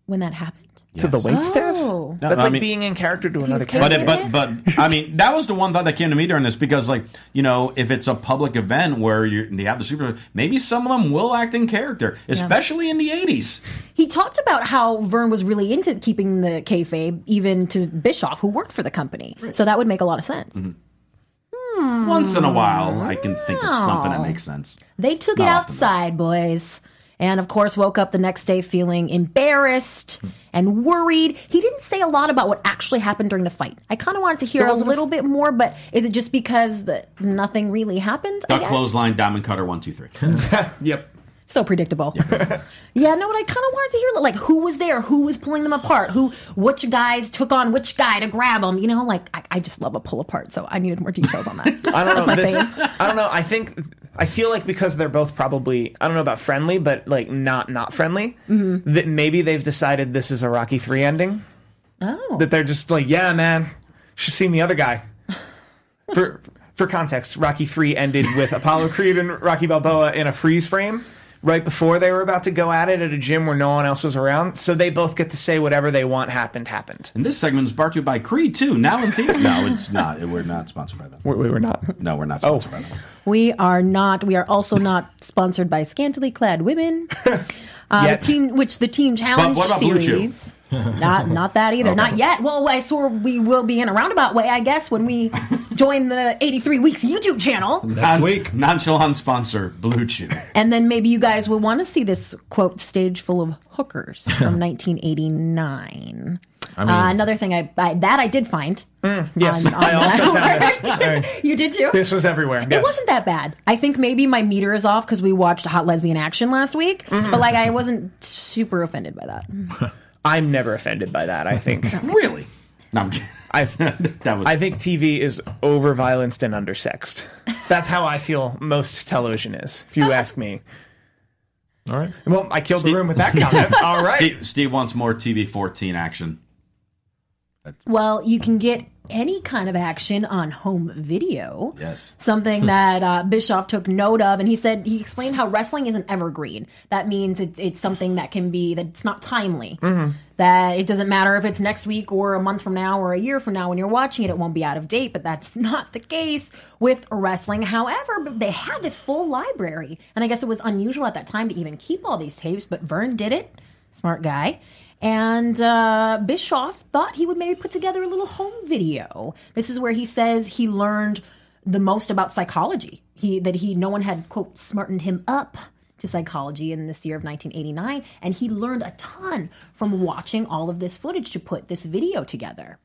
Speaker 2: when that happened.
Speaker 6: To the wait staff?
Speaker 2: Oh.
Speaker 6: That's
Speaker 4: No, I
Speaker 6: like
Speaker 4: mean-
Speaker 6: being in character to another
Speaker 2: character-
Speaker 6: character.
Speaker 4: But it, but but I mean that was the one thought that came to me during this because like you know if it's a public event where you they have the super maybe some of them will act in character especially in the eighties.
Speaker 2: He talked about how Vern was really into keeping the kayfabe, even to Bischoff, who worked for the company. So that would make a lot of sense. Mm-hmm. Hmm.
Speaker 4: Once in a while, I can think of something that makes sense.
Speaker 2: They took it
Speaker 4: Not often, though.
Speaker 2: outside, boys. And of course, woke up the next day feeling embarrassed and worried. He didn't say a lot about what actually happened during the fight. I kind of wanted to hear a little bit more, but is it just because the, nothing really happened? I
Speaker 4: Got clothesline, diamond cutter, one, two, three.
Speaker 6: Yep.
Speaker 2: So predictable. yeah, no, but I kind of wanted to hear like who was there, who was pulling them apart, who which guys took on which guy to grab them. You know, like I, I just love a pull apart, so I needed more details on that.
Speaker 6: I don't
Speaker 2: That's
Speaker 6: know. This. I don't know. I think I feel like because they're both probably I don't know about friendly, but like not not friendly.
Speaker 2: Mm-hmm.
Speaker 6: That maybe they've decided this is a Rocky three ending.
Speaker 2: Oh,
Speaker 6: That they're just like, yeah, man, should see the other guy. For for context, Rocky three ended with Apollo Creed and Rocky Balboa in a freeze frame. Right before they were about to go at it at a gym where no one else was around, so they both get to say whatever they want happened happened.
Speaker 4: And this segment is brought to you by Creed too. Now in theater. no, it's not. We're not sponsored by them.
Speaker 6: We, we were not.
Speaker 4: No, we're not sponsored by them.
Speaker 2: we are not. We are also not sponsored by scantily clad women. Uh,
Speaker 6: Yet.
Speaker 2: team, which the team challenge
Speaker 4: what about Blue
Speaker 2: series. not not that either. Not yet. Well, I saw we will be in a roundabout way, I guess, when we join the 83 Weeks YouTube channel.
Speaker 4: Next week, nonchalant sponsor BlueChew.
Speaker 2: And then maybe you guys will want to see this quote stage full of hookers from 1989. uh, another thing I, I that I did find.
Speaker 6: Yes,
Speaker 2: On- on
Speaker 6: I also found this.
Speaker 2: You did too.
Speaker 6: This was everywhere.
Speaker 2: It wasn't that bad. I think maybe my meter is off because we watched Hot Lesbian Action last week. But like, I wasn't super offended by that.
Speaker 6: I'm never offended by that. I think
Speaker 4: Really? No, I'm kidding.
Speaker 6: I
Speaker 4: that was.
Speaker 6: I think TV is over violenced and undersexed. That's how I feel most television is, if you ask me.
Speaker 7: All right.
Speaker 6: Well, I killed the room with that comment. All right.
Speaker 4: Steve, Steve wants more TV 14 action.
Speaker 2: Well, you can get any kind of action on home video.
Speaker 4: Yes.
Speaker 2: Something that uh, Bischoff took note of, and he said he explained how wrestling is an evergreen. That means it's it's something that can be that it's not timely. That it doesn't matter if it's next week or a month from now or a year from now when you're watching it, it won't be out of date. But that's not the case with wrestling. However, they had this full library, and I guess it was unusual at that time to even keep all these tapes. But Vern did it, smart guy. And uh, Bischoff thought he would maybe put together a little home video. This is where he says he learned the most about psychology. He that he no one had quote smartened him up to psychology in this year of 1989, and he learned a ton from watching all of this footage to put this video together.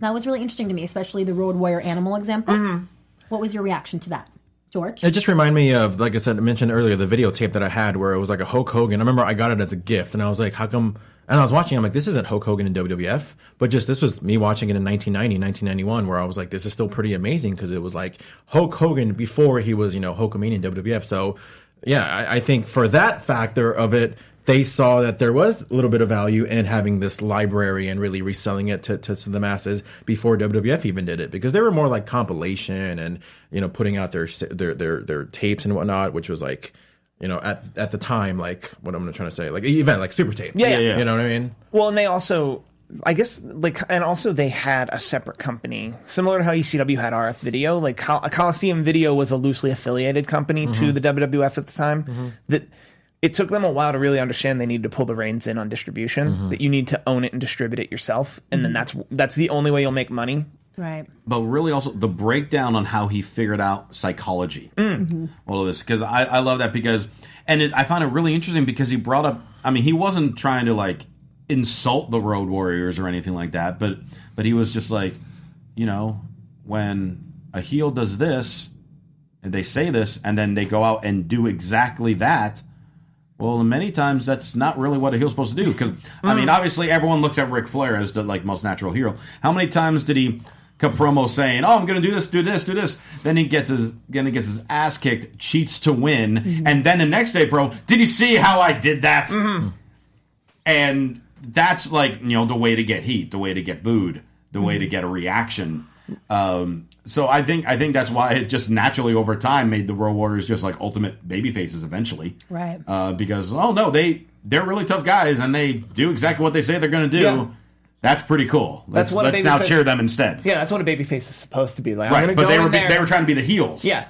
Speaker 2: That was really interesting to me, especially the Road Warrior animal example. What was your reaction to that, George?
Speaker 7: It just reminded me of, like I said, I mentioned earlier, the videotape that I had where it was like a Hulk Hogan. I remember I got it as a gift, and I was like, how come? And I was watching, I'm like, this isn't Hulk Hogan in WWF, but just this was me watching it in 1990, 1991, where I was like, this is still pretty amazing because it was like Hulk Hogan before he was, you know, Hulkamania in WWF. So, yeah, I, I think for that factor of it, they saw that there was a little bit of value in having this library and really reselling it to, to, to the masses before WWF even did it because they were more like compilation and you know putting out their their their, their tapes and whatnot, which was like you know at at the time like what I'm trying to say like event like super tape.
Speaker 6: Yeah, yeah, yeah.
Speaker 7: You know what I mean?
Speaker 6: Well, and they also, I guess, like, and also they had a separate company, similar to how ECW had RF Video. Like, Col- Coliseum Video was a loosely affiliated company to mm-hmm. the WWF at the time. Mm-hmm. That it took them a while to really understand they needed to pull the reins in on distribution. Mm-hmm. That you need to own it and distribute it yourself, and then that's that's the only way you'll make money.
Speaker 2: Right.
Speaker 4: but really also the breakdown on how he figured out psychology mm-hmm. all of this because I, I love that because and it, i found it really interesting because he brought up i mean he wasn't trying to like insult the road warriors or anything like that but but he was just like you know when a heel does this and they say this and then they go out and do exactly that well, many times that's not really what a heel's supposed to do. Because I mean, mm. obviously, everyone looks at Ric Flair as the like most natural hero. How many times did he cut promo saying, "Oh, I'm going to do this, do this, do this"? Then he gets his, then he gets his ass kicked, cheats to win, and then the next day, bro, did you see how I did that? And that's like you know the way to get heat, the way to get booed, the way to get a reaction. Um, so I think I think that's why it just naturally over time made the Road Warriors just like ultimate baby faces eventually,
Speaker 2: Right.
Speaker 4: Uh, because oh no, they they're really tough guys and they do exactly what they say they're going to do.
Speaker 6: Yeah.
Speaker 4: That's pretty cool. Let's,
Speaker 6: That's what
Speaker 4: let's now
Speaker 6: babyface-
Speaker 4: cheer them instead.
Speaker 6: Yeah, that's what a babyface is supposed to be like.
Speaker 4: Right. But they were
Speaker 6: there-
Speaker 4: they were trying to be the heels.
Speaker 6: Yeah,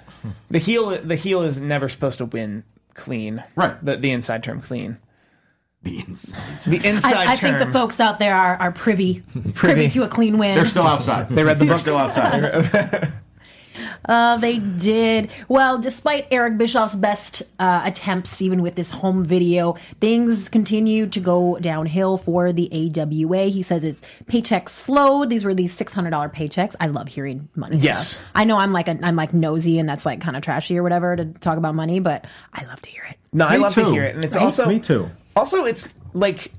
Speaker 6: the heel the heel is never supposed to win clean.
Speaker 4: Right.
Speaker 6: The the inside term clean.
Speaker 4: The inside.
Speaker 6: The inside
Speaker 2: I, I think the folks out there are, are privy, privy to a clean win.
Speaker 4: They're still outside. they
Speaker 6: read the
Speaker 4: They're
Speaker 6: book.
Speaker 4: still outside.
Speaker 2: Uh, they did. Well, despite Eric Bischoff's best uh, attempts, even with this home video, things continued to go downhill for the AWA. He says his paychecks slowed. These were these six hundred dollar paychecks. I love hearing money.
Speaker 6: Yes.
Speaker 2: stuff. I know I'm like a, I'm like nosy and that's like kind of trashy or whatever to talk about money, but I love to hear it.
Speaker 6: No, I
Speaker 7: Me
Speaker 6: love to hear it, and it's
Speaker 2: Right?
Speaker 6: also
Speaker 7: Me too.
Speaker 6: Also, it's like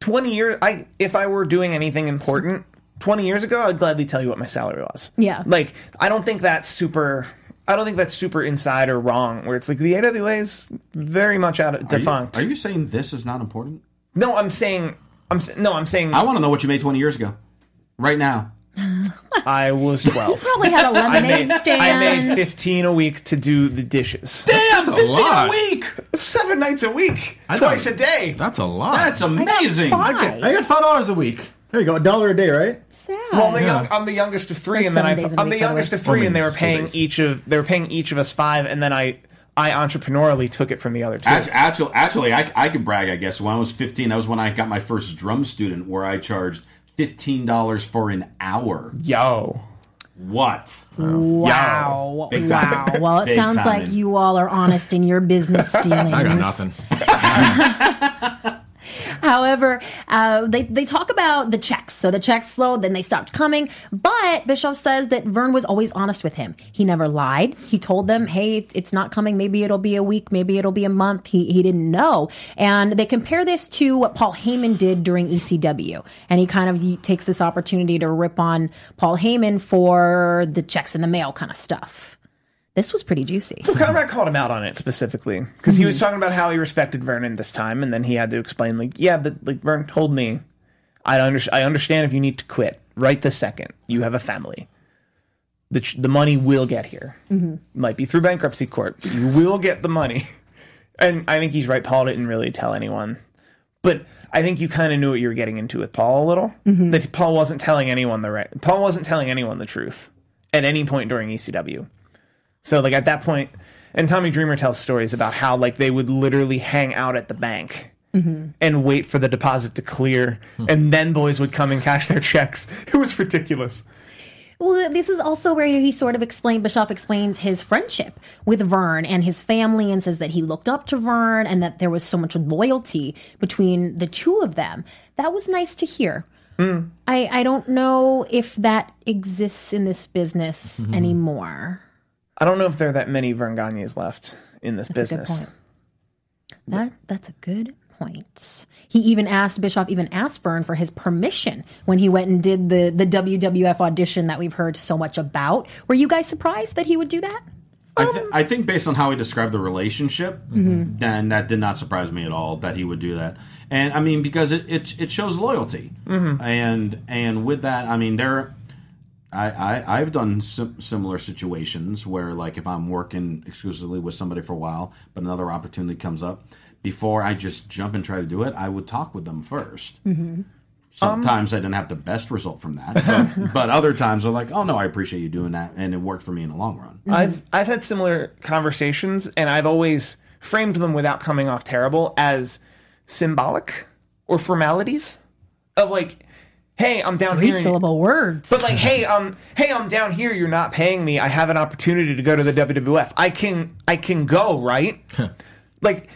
Speaker 6: twenty years. I if I were doing anything important twenty years ago, I'd gladly tell you what my salary was.
Speaker 2: Yeah.
Speaker 6: like I don't think that's super. I don't think that's super inside or wrong. Where it's like the AWA is very much out of
Speaker 4: Are you,
Speaker 6: defunct.
Speaker 4: are you saying this is not important?
Speaker 6: No, I'm saying. I'm no, I'm saying
Speaker 4: I want to know what you made 20 years ago. Right now.
Speaker 6: I was twelve.
Speaker 2: Probably had a
Speaker 6: I
Speaker 2: lemonade
Speaker 6: made
Speaker 2: stand.
Speaker 6: I made fifteen a week to do the dishes.
Speaker 4: Damn, 15
Speaker 7: lot.
Speaker 4: a week.
Speaker 6: Seven nights a week,
Speaker 7: I
Speaker 6: twice
Speaker 7: don't-
Speaker 6: a day.
Speaker 7: That's a lot.
Speaker 4: That's amazing.
Speaker 2: Five.
Speaker 7: I got five dollars a week. There you go, a dollar a day, right?
Speaker 2: Sad.
Speaker 6: Well, I'm the, young, I'm the youngest of three,
Speaker 2: There's
Speaker 6: and then I,
Speaker 2: seven days in a
Speaker 6: I'm the
Speaker 2: week, the
Speaker 6: youngest of three,
Speaker 7: Only
Speaker 6: and they were paying
Speaker 7: days.
Speaker 6: each of they were paying each of us five, and then I I entrepreneurially took it from the other two.
Speaker 4: Actually, actually, actually I, I could brag, I guess. When I was 15, that was when I got my first drum student where I charged $15 for an hour.
Speaker 6: Yo,
Speaker 4: What?
Speaker 2: Wow.
Speaker 4: Big time.
Speaker 2: Wow. Well, it
Speaker 4: Big
Speaker 2: sounds
Speaker 4: time.
Speaker 2: like you all are honest in your business dealings.
Speaker 7: I got nothing.
Speaker 2: However, uh, they they talk about the checks. So the checks slowed, then they stopped coming. But Bischoff says that Vern was always honest with him. He never lied. He told them, "Hey, it's, it's not coming. Maybe it'll be a week. Maybe it'll be a month." He he didn't know. And they compare this to what Paul Heyman did during ECW, and he kind of takes this opportunity to rip on Paul Heyman for the checks in the mail kind of stuff. This was pretty juicy.
Speaker 6: Conrad called him out on it specifically because he was mm-hmm. talking about how he respected Vernon this time, and then he had to explain like, yeah, but like Vernon told me, I under- I understand if you need to quit right this second. You have a family. The ch- the money will get here. Mm-hmm. Might be through bankruptcy court. But you will get the money. And I think he's right. Paul didn't really tell anyone, but I think you kind of knew what you were getting into with Paul a little. Mm-hmm. That Paul wasn't telling anyone the right. Paul wasn't telling anyone the truth at any point during ECW. So like at that point, and Tommy Dreamer tells stories about how like they would literally hang out at the bank and wait for the deposit to clear, and then boys would come and cash their checks. It was ridiculous.
Speaker 2: Well, this is also where he sort of explained, Bischoff explains his friendship with Vern and his family and says that he looked up to Vern and that there was so much loyalty between the two of them. That was nice to hear.
Speaker 6: Hmm.
Speaker 2: I, I don't know if that exists in this business
Speaker 6: Mm-hmm.
Speaker 2: anymore.
Speaker 6: I don't know if there are that many Vern Gagnes left in this
Speaker 2: That's a good
Speaker 6: business.
Speaker 2: point. That that's a good point. He even asked Bischoff even asked Vern for his permission when he went and did the the WWF audition that we've heard so much about. Were you guys surprised that he would do that?
Speaker 4: I, th- I think based on how he described the relationship, mm-hmm. then that did not surprise me at all that he would do that. And I mean, because it it, it shows loyalty, mm-hmm. and and with that, I mean, there, I, I I've done sim- similar situations where like if I'm working exclusively with somebody for a while, but another opportunity comes up, before I just jump and try to do it, I would talk with them 1st mm-hmm. Sometimes I didn't have the best result from that, but, but other times they're like, "Oh no, I appreciate you doing that," and it worked for me in the long run. Mm-hmm.
Speaker 6: I've I've had similar conversations, and I've always framed them without coming off terrible as symbolic or formalities of like, hey, I'm down
Speaker 2: Three
Speaker 6: here. and-
Speaker 2: syllable words.
Speaker 6: But like, hey, um, hey, I'm down here. You're not paying me. I have an opportunity to go to the WWF. I can, I can go, right? like,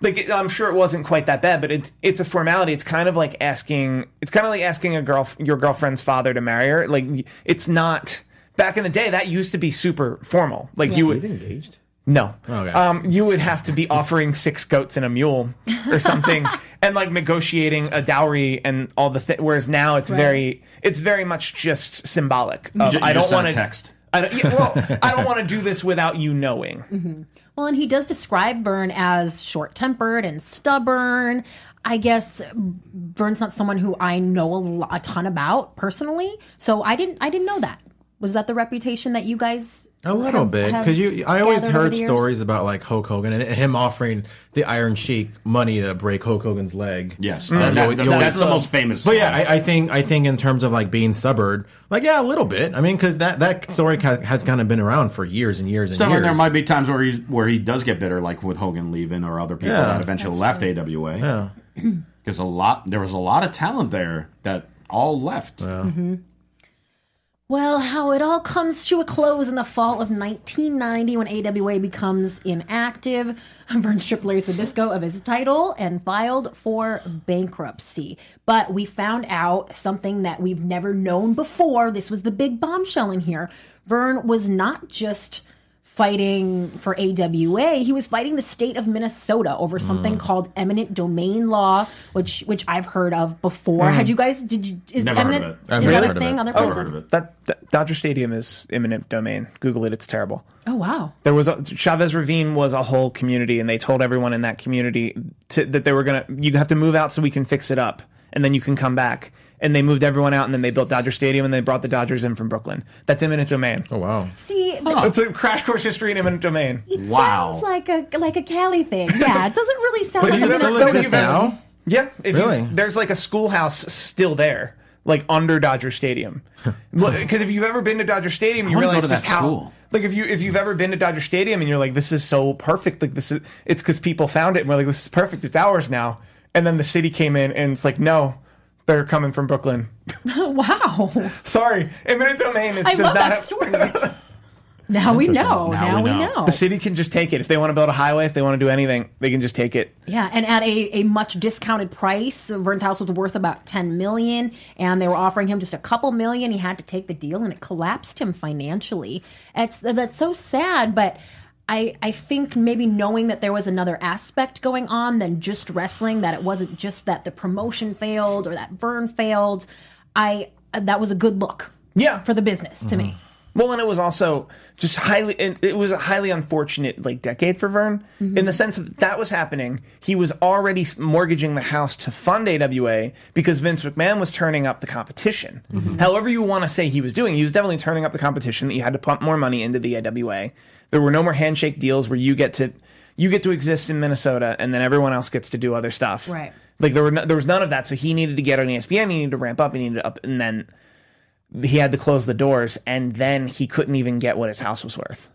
Speaker 6: like I'm sure it wasn't quite that bad, but it's it's a formality. It's kind of like asking. It's kind of like asking a girl, your girlfriend's father, to marry her. Like, it's not. Back in the day, that used to be super formal. Like you would.
Speaker 7: engaged.
Speaker 6: No.
Speaker 7: Okay.
Speaker 6: Um, you would have to be offering six goats and a mule or something, and like negotiating a dowry and all the things. Whereas now it's very, it's very much just symbolic. Of,
Speaker 4: you
Speaker 6: I don't
Speaker 4: just sent a
Speaker 6: want to
Speaker 4: text.
Speaker 6: I don't, yeah, well, I don't want to do this without you knowing.
Speaker 2: Well, and he does describe Vern as short tempered and stubborn. I guess Vern's not someone who I know a, lo- a ton about personally, so I didn't. I didn't know that. Was that the reputation that you guys?
Speaker 7: A little
Speaker 2: have-
Speaker 7: bit, because you. I always heard stories about like Hulk Hogan and him offering the Iron Sheik money to break Hulk Hogan's leg.
Speaker 4: Yes,
Speaker 7: Uh,
Speaker 4: that-
Speaker 7: you
Speaker 4: that-
Speaker 7: always-
Speaker 4: that's the most famous.
Speaker 7: But yeah, I, I think I think in terms of like being stubborn, like yeah, a little bit. I mean, because that that story ca- has kind of been around for years and years and
Speaker 4: Still,
Speaker 7: years.
Speaker 4: there might be times where he's where he does get bitter, like with Hogan leaving or other people
Speaker 7: Yeah.
Speaker 4: that eventually left AWA.
Speaker 7: Yeah.
Speaker 4: because a lot there was a lot of talent there that all left.
Speaker 2: Well, how it all comes to a close in the fall of 1990 when AWA becomes inactive. Vern Strippler Zbyszko of his title and filed for bankruptcy. But we found out something that we've never known before. This was the big bombshell in here. Vern was not just fighting for AWA, he was fighting the state of Minnesota over something hmm. called eminent domain law, which which I've heard of before. Hmm. Had you guys did you is
Speaker 4: Never heard of
Speaker 2: eminent
Speaker 4: it.
Speaker 7: I've
Speaker 2: is
Speaker 7: never
Speaker 2: that a
Speaker 7: heard of
Speaker 2: thing
Speaker 7: it.
Speaker 2: other
Speaker 4: Never
Speaker 2: places?
Speaker 4: heard of it.
Speaker 6: That, that Dodger Stadium is eminent domain. Google it; it's terrible.
Speaker 2: Oh wow.
Speaker 6: There was a, Chavez Ravine was a whole community, and they told everyone in that community to, that they were gonna. You have to move out so we can fix it up, and then you can come back. And they moved everyone out, and then they built Dodger Stadium, and they brought the Dodgers in from Brooklyn. That's eminent domain.
Speaker 7: Oh wow.
Speaker 2: See, th-
Speaker 6: It's a crash course history in eminent domain.
Speaker 2: it
Speaker 4: Wow.
Speaker 2: sounds like a like a Cali thing. Yeah, it doesn't really sound
Speaker 6: But
Speaker 2: like
Speaker 6: you
Speaker 2: a
Speaker 6: never
Speaker 7: still
Speaker 2: Minnesota
Speaker 7: exist
Speaker 2: thing.
Speaker 7: now?
Speaker 6: Yeah, if
Speaker 7: Really?
Speaker 6: You, there's like a schoolhouse still there, like under Dodger Stadium. Because if you've ever been to Dodger Stadium, you realize
Speaker 4: to
Speaker 6: just how.
Speaker 4: school.
Speaker 6: Like if you if you've ever been to Dodger Stadium and you're like, this is so perfect. Like this is it's because people found it and we're like, this is perfect. It's ours now. And then the city came in and it's like, no, they're coming from Brooklyn.
Speaker 2: Wow.
Speaker 6: Sorry, eminent domain is
Speaker 2: I
Speaker 6: does
Speaker 2: love
Speaker 6: not
Speaker 2: that
Speaker 6: have-
Speaker 2: story. now we know.
Speaker 4: Now
Speaker 2: Now,
Speaker 4: we
Speaker 2: we
Speaker 4: know.
Speaker 2: know.
Speaker 6: The city can just take it if they want to build a highway. If they want to do anything, they can just take it.
Speaker 2: Yeah, and at a, a much discounted price. Vern's house was worth about ten million, and they were offering him just a couple million. He had to take the deal, and it collapsed him financially. It's that's so sad, but. I, I think maybe knowing that there was another aspect going on than just wrestling, that it wasn't just that the promotion failed or that Vern failed, I that was a good look
Speaker 6: Yeah,
Speaker 2: for the business to me. Mm-hmm.
Speaker 6: Well, and it was also just highly. It, it was a highly unfortunate like decade for Vern mm-hmm. in the sense that that was happening. He was already mortgaging the house to fund AWA because Vince McMahon was turning up the competition. Mm-hmm. However, you want to say he was doing, he was definitely turning up the competition. That you had to pump more money into the AWA. There were no more handshake deals where you get to you get to exist in Minnesota and then everyone else gets to do other stuff.
Speaker 2: Right.
Speaker 6: Like there were no, there was none of that. So he needed to get on ESPN. He needed to ramp up. He needed to up, and then he had to close the doors, and then he couldn't even get what his house was worth.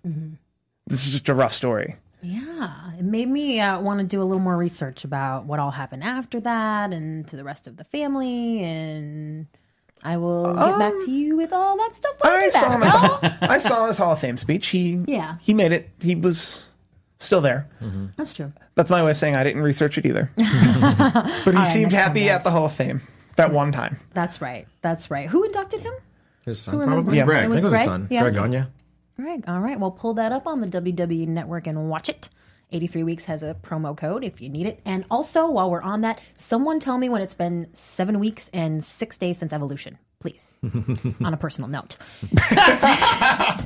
Speaker 6: This is just a rough story.
Speaker 2: Yeah, it made me uh, want to do a little more research about what all happened after that and to the rest of the family and I will get back to um, you with all that stuff when I,
Speaker 6: I saw him. At I saw his Hall of Fame speech. He
Speaker 2: Yeah.
Speaker 6: he made it. He was still there. Mm-hmm.
Speaker 2: That's true.
Speaker 6: That's my way of saying I didn't research it either. but he seemed happy
Speaker 2: time,
Speaker 6: at the Hall of Fame that one time.
Speaker 2: That's right. That's right. Who inducted him?
Speaker 7: His son,
Speaker 2: Who
Speaker 7: probably.
Speaker 6: Yeah.
Speaker 7: Greg.
Speaker 2: It
Speaker 7: I
Speaker 2: was
Speaker 7: think it was
Speaker 2: Greg?
Speaker 7: his son.
Speaker 2: Yeah.
Speaker 7: Greg Gagne.
Speaker 2: Greg. All right. Well, pull that up on the WWE Network and watch it. 83 Weeks has a promo code if you need it. And also, while we're on that, someone tell me when it's been seven weeks and six days since Evolution, please. on a personal note.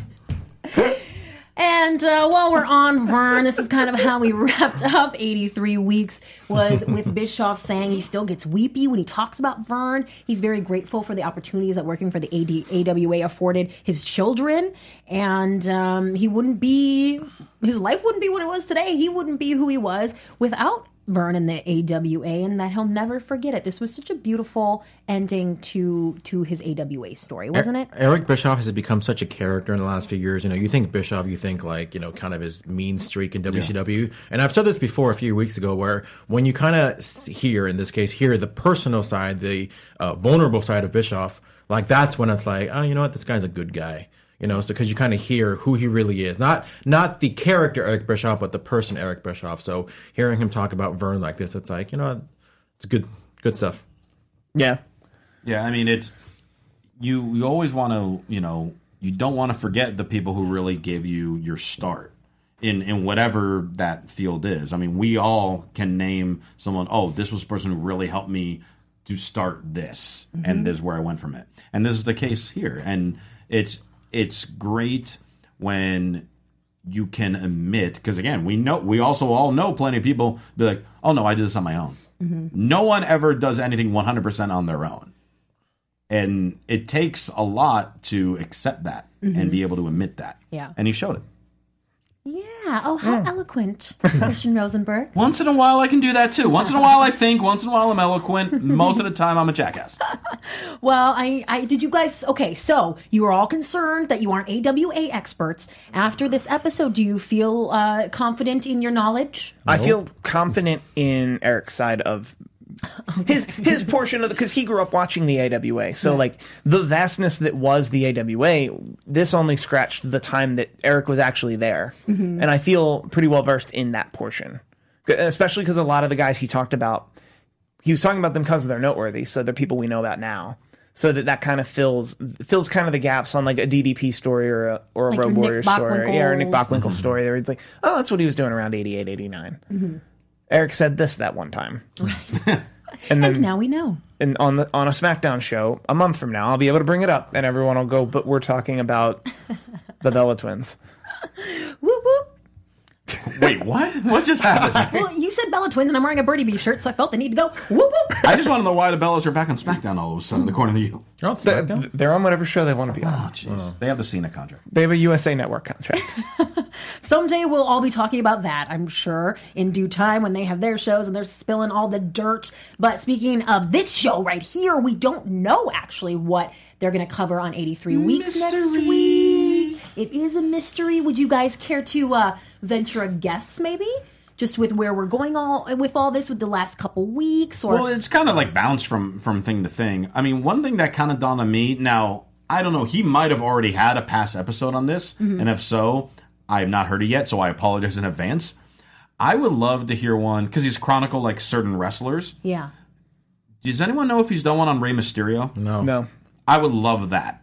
Speaker 2: And uh, while we're on Vern, this is kind of how we wrapped up 83 weeks was with Bischoff saying he still gets weepy when he talks about Vern. He's very grateful for the opportunities that working for the AD, AWA afforded his children. And um, he wouldn't be, his life wouldn't be what it was today. He wouldn't be who he was without Vern and the AWA and that he'll never forget it. This was such a beautiful ending to to his AWA story, wasn't it?
Speaker 7: Eric Bischoff has become such a character in the last few years. You know, you think Bischoff, you think like, you know, kind of his mean streak in WCW. And I've said this before a few weeks ago where when you kind of hear, in this case, hear the personal side, the uh, vulnerable side of Bischoff, like that's when it's like, oh, you know what, this guy's a good guy. You know, so because you kind of hear who he really is, not not the character Eric Bischoff, but the person Eric Bischoff. So hearing him talk about Vern like this, it's like you know, it's good good stuff.
Speaker 6: Yeah.
Speaker 4: Yeah, I mean it's you. You always want to, you know, you don't want to forget the people who really gave you your start in in whatever that field is. I mean, we all can name someone. Oh, this was the person who really helped me to start this, and mm-hmm. this is where I went from it. And this is the case here. And it's it's great when you can admit because again we know we also all know plenty of people be like oh no i did this on my own. Mm-hmm. No one ever does anything 100% on their own. And it takes a lot to accept that and mm-hmm. be able to admit that.
Speaker 2: Yeah.
Speaker 4: and he showed it
Speaker 2: Yeah. Oh, how eloquent, Christian Rosenberg.
Speaker 4: once in a while i can do that too once in a while i think once in a while i'm eloquent most of the time i'm a jackass
Speaker 2: Well, I, I did you guys okay, so you are all concerned that you aren't AWA experts. After this episode, do you feel uh, confident in your knowledge?
Speaker 6: I feel confident in Eric's side of his his portion of the because he grew up watching the AWA. So like the vastness that was the AWA, this only scratched the time that Eric was actually there, mm-hmm. and I feel pretty well versed in that portion, especially because a lot of the guys he talked about, he was talking about them because they're noteworthy, so they're people we know about now. So that that kind of fills fills kind of the gaps on like a DDP story or a or a
Speaker 2: Like
Speaker 6: Road Warrior story, yeah, or a Nick. Bockwinkel story. There, it's like, oh, that's what he was doing around 88, 89. Mm-hmm. Eric said this that one time. and then
Speaker 2: And now we know.
Speaker 6: and on the on a SmackDown show a month from now, I'll be able to bring it up, and everyone will go. But we're talking about the Bella Twins.
Speaker 2: Whoop.
Speaker 4: Wait what what just happened
Speaker 2: Well, you said Bella Twins, and I'm wearing a Birdie Bee shirt, so I felt the need to go whoop whoop.
Speaker 4: i just want to know why the bellas are back on smackdown all of a sudden according to you
Speaker 7: You're on
Speaker 6: They're,
Speaker 7: SmackDown?
Speaker 6: they're on whatever show they want to be on.
Speaker 4: oh jeez oh. they have the cena contract
Speaker 6: They have a USA Network contract.
Speaker 2: Someday we'll all be talking about that, I'm sure, in due time when they have their shows and they're spilling all the dirt. But speaking of this show right here, we don't know actually what they're going to cover on 83 weeks next week. It is a mystery. Would you guys care to uh, venture a guess, maybe? Just with where we're going all with all this with the last couple weeks, or
Speaker 4: Well, it's kind of like bounced from from thing to thing. I mean, one thing that kind of dawned on me. Now, I don't know. He might have already had a past episode on this, and if so, I have not heard it yet. So I apologize in advance. I would love to hear one because he's chronicled like certain wrestlers.
Speaker 2: yeah,
Speaker 4: Does anyone know if he's done one on Rey Mysterio?
Speaker 7: No.
Speaker 6: no,
Speaker 4: I would love that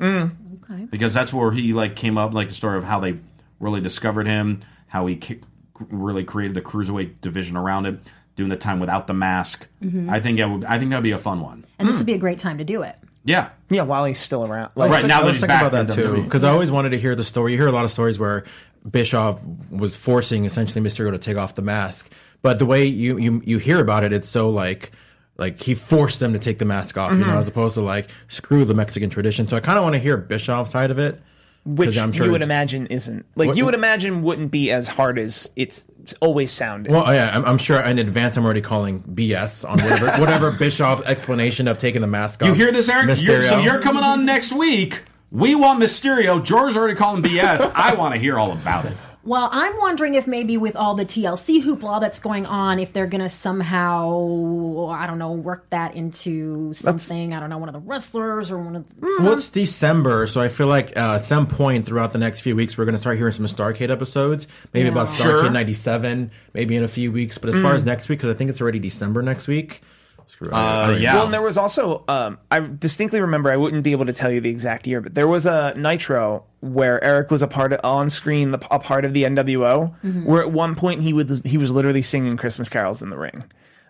Speaker 2: okay.
Speaker 4: because that's where he like came up, like the story of how they really discovered him, how he ki- really created the cruiserweight division around it, doing the time without the mask. Mm-hmm. I think that would. I think that'd be a fun one.
Speaker 2: and this would hmm. be a great time to do it.
Speaker 4: Yeah.
Speaker 6: yeah, while he's still around. Like,
Speaker 4: Right now
Speaker 7: I
Speaker 4: that
Speaker 7: was
Speaker 4: he's
Speaker 7: thinking
Speaker 4: back
Speaker 7: about that too
Speaker 4: WWE.
Speaker 7: because I always wanted to hear the story. You hear a lot of stories where Bischoff was forcing essentially Mysterio to take off the mask, but the way you you, you hear about it, it's so like like he forced them to take the mask off, you know, mm-hmm. as opposed to like screw the Mexican tradition. So I kind of want to hear Bischoff's side of it,
Speaker 6: which
Speaker 7: I'm sure
Speaker 6: you would imagine isn't like
Speaker 7: What-
Speaker 6: you would imagine wouldn't be as hard as it's always sounded.
Speaker 7: Well, oh, yeah, I'm, I'm sure in advance I'm already calling BS on whatever whatever Bischoff's explanation of taking the mask off.
Speaker 4: You hear this, Eric? You're, so you're coming on next week. We want Mysterio. George's already calling BS. I want to hear all about it.
Speaker 2: Well, I'm wondering if maybe with all the TLC hoopla that's going on, if they're gonna somehow, I don't know, work that into something. I don't know, one of the wrestlers or one of. The,
Speaker 7: Well, it's December, so I feel like uh, at some point throughout the next few weeks, we're going to start hearing some Starcade episodes. Maybe
Speaker 2: Yeah.
Speaker 7: about Starcade
Speaker 4: Sure.
Speaker 7: 97, maybe in a few weeks. But as far as next week, because I think it's already December next week. Screw it. I
Speaker 4: yeah.
Speaker 6: Well, and there was also, um, I distinctly remember, I wouldn't be able to tell you the exact year, but there was a Nitro where Eric was a part of, on screen, the, a part of the NWO, where at one point he would he was literally singing Christmas carols in the ring.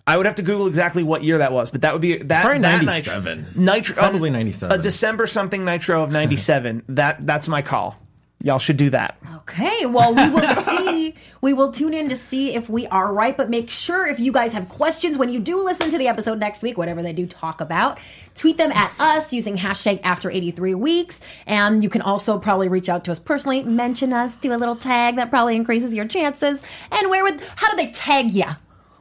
Speaker 6: I would have to Google exactly what year that was, but that would be that
Speaker 7: Probably 97.
Speaker 6: Nitro, Nitro
Speaker 7: Probably
Speaker 6: um,
Speaker 7: 97.
Speaker 6: a December something Nitro of '97. that that's my call. Y'all should do that.
Speaker 2: Okay, well, we will see. We will tune in to see if we are right, but make sure if you guys have questions when you do listen to the episode next week, whatever they do talk about, tweet them at us using hashtag after 83 weeks. And you can also probably reach out to us personally, mention us, do a little tag that probably increases your chances. And where would, how do they tag you?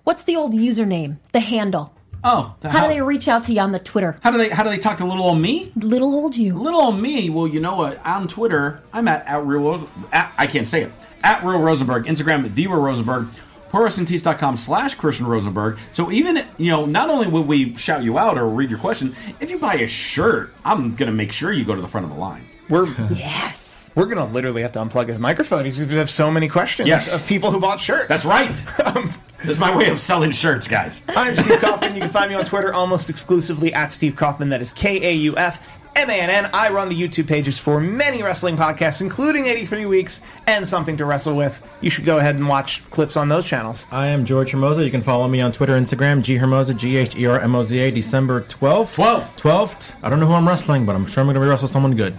Speaker 2: What's the old username, the handle?
Speaker 4: Oh, the
Speaker 2: How
Speaker 4: hell-
Speaker 2: do they reach out to you on the Twitter?
Speaker 4: How do they how do they talk to little old me?
Speaker 2: Little old you.
Speaker 4: Little old me. Well, you know what? On Twitter, I'm at, at real. At, I can't say it. At real Rosenberg. Instagram the real Rosenberg. ProWrestlingTees.com slash Christian Rosenberg. So even you know, not only will we shout you out or read your question, if you buy a shirt, I'm gonna make sure you go to the front of the line.
Speaker 6: We're
Speaker 2: Yes.
Speaker 6: We're gonna literally have to unplug his microphone. He's gonna have so many questions
Speaker 4: Yes.
Speaker 6: of people who bought shirts.
Speaker 4: That's right. Um, this is my way of selling shirts, guys.
Speaker 6: I'm Steve Kaufmann. You can find me on Twitter almost exclusively at Steve Kaufmann. That is K A U F M A N N. I run the YouTube pages for many wrestling podcasts, including 83 Weeks and Something to Wrestle With. You should go ahead and watch clips on those channels.
Speaker 7: I am George Hermoza. You can follow me on Twitter, Instagram, G Hermoza, G H E R M O Z A, December 12th.
Speaker 4: 12th.
Speaker 7: 12th. I don't know who I'm wrestling, but I'm sure I'm going to wrestle someone good.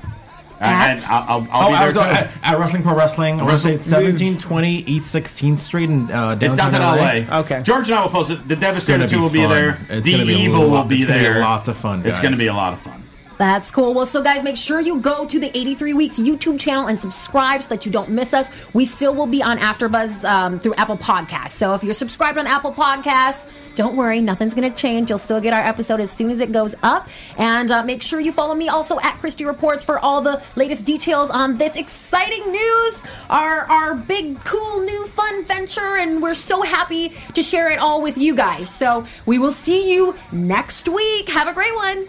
Speaker 4: And I'll, I'll, I'll
Speaker 7: Oh,
Speaker 4: be
Speaker 7: I
Speaker 4: there
Speaker 7: was at, at Wrestling Pro Wrestling. I want to say
Speaker 4: Wrestle-
Speaker 7: 1720 East 16th Street in uh, downtown,
Speaker 4: It's downtown LA.
Speaker 6: Okay.
Speaker 4: George and I will post it. The
Speaker 7: It's
Speaker 4: Devastator 2 will be there.
Speaker 7: It's
Speaker 4: the
Speaker 7: gonna be a
Speaker 4: Evil
Speaker 7: lot-
Speaker 4: will be
Speaker 7: it's be
Speaker 4: there.
Speaker 7: lots of fun,
Speaker 4: It's going to be a lot of fun.
Speaker 2: That's cool. Well, so guys, make sure you go to the 83 Weeks YouTube channel and subscribe so that you don't miss us. We still will be on AfterBuzz um, through Apple Podcasts. So if you're subscribed on Apple Podcasts, don't worry, nothing's going to change. You'll still get our episode as soon as it goes up. And uh, make sure you follow me also at Christy Reports for all the latest details on this exciting news, our our big, cool, new, fun venture. And we're so happy to share it all with you guys. So we will see you next week. Have a great one.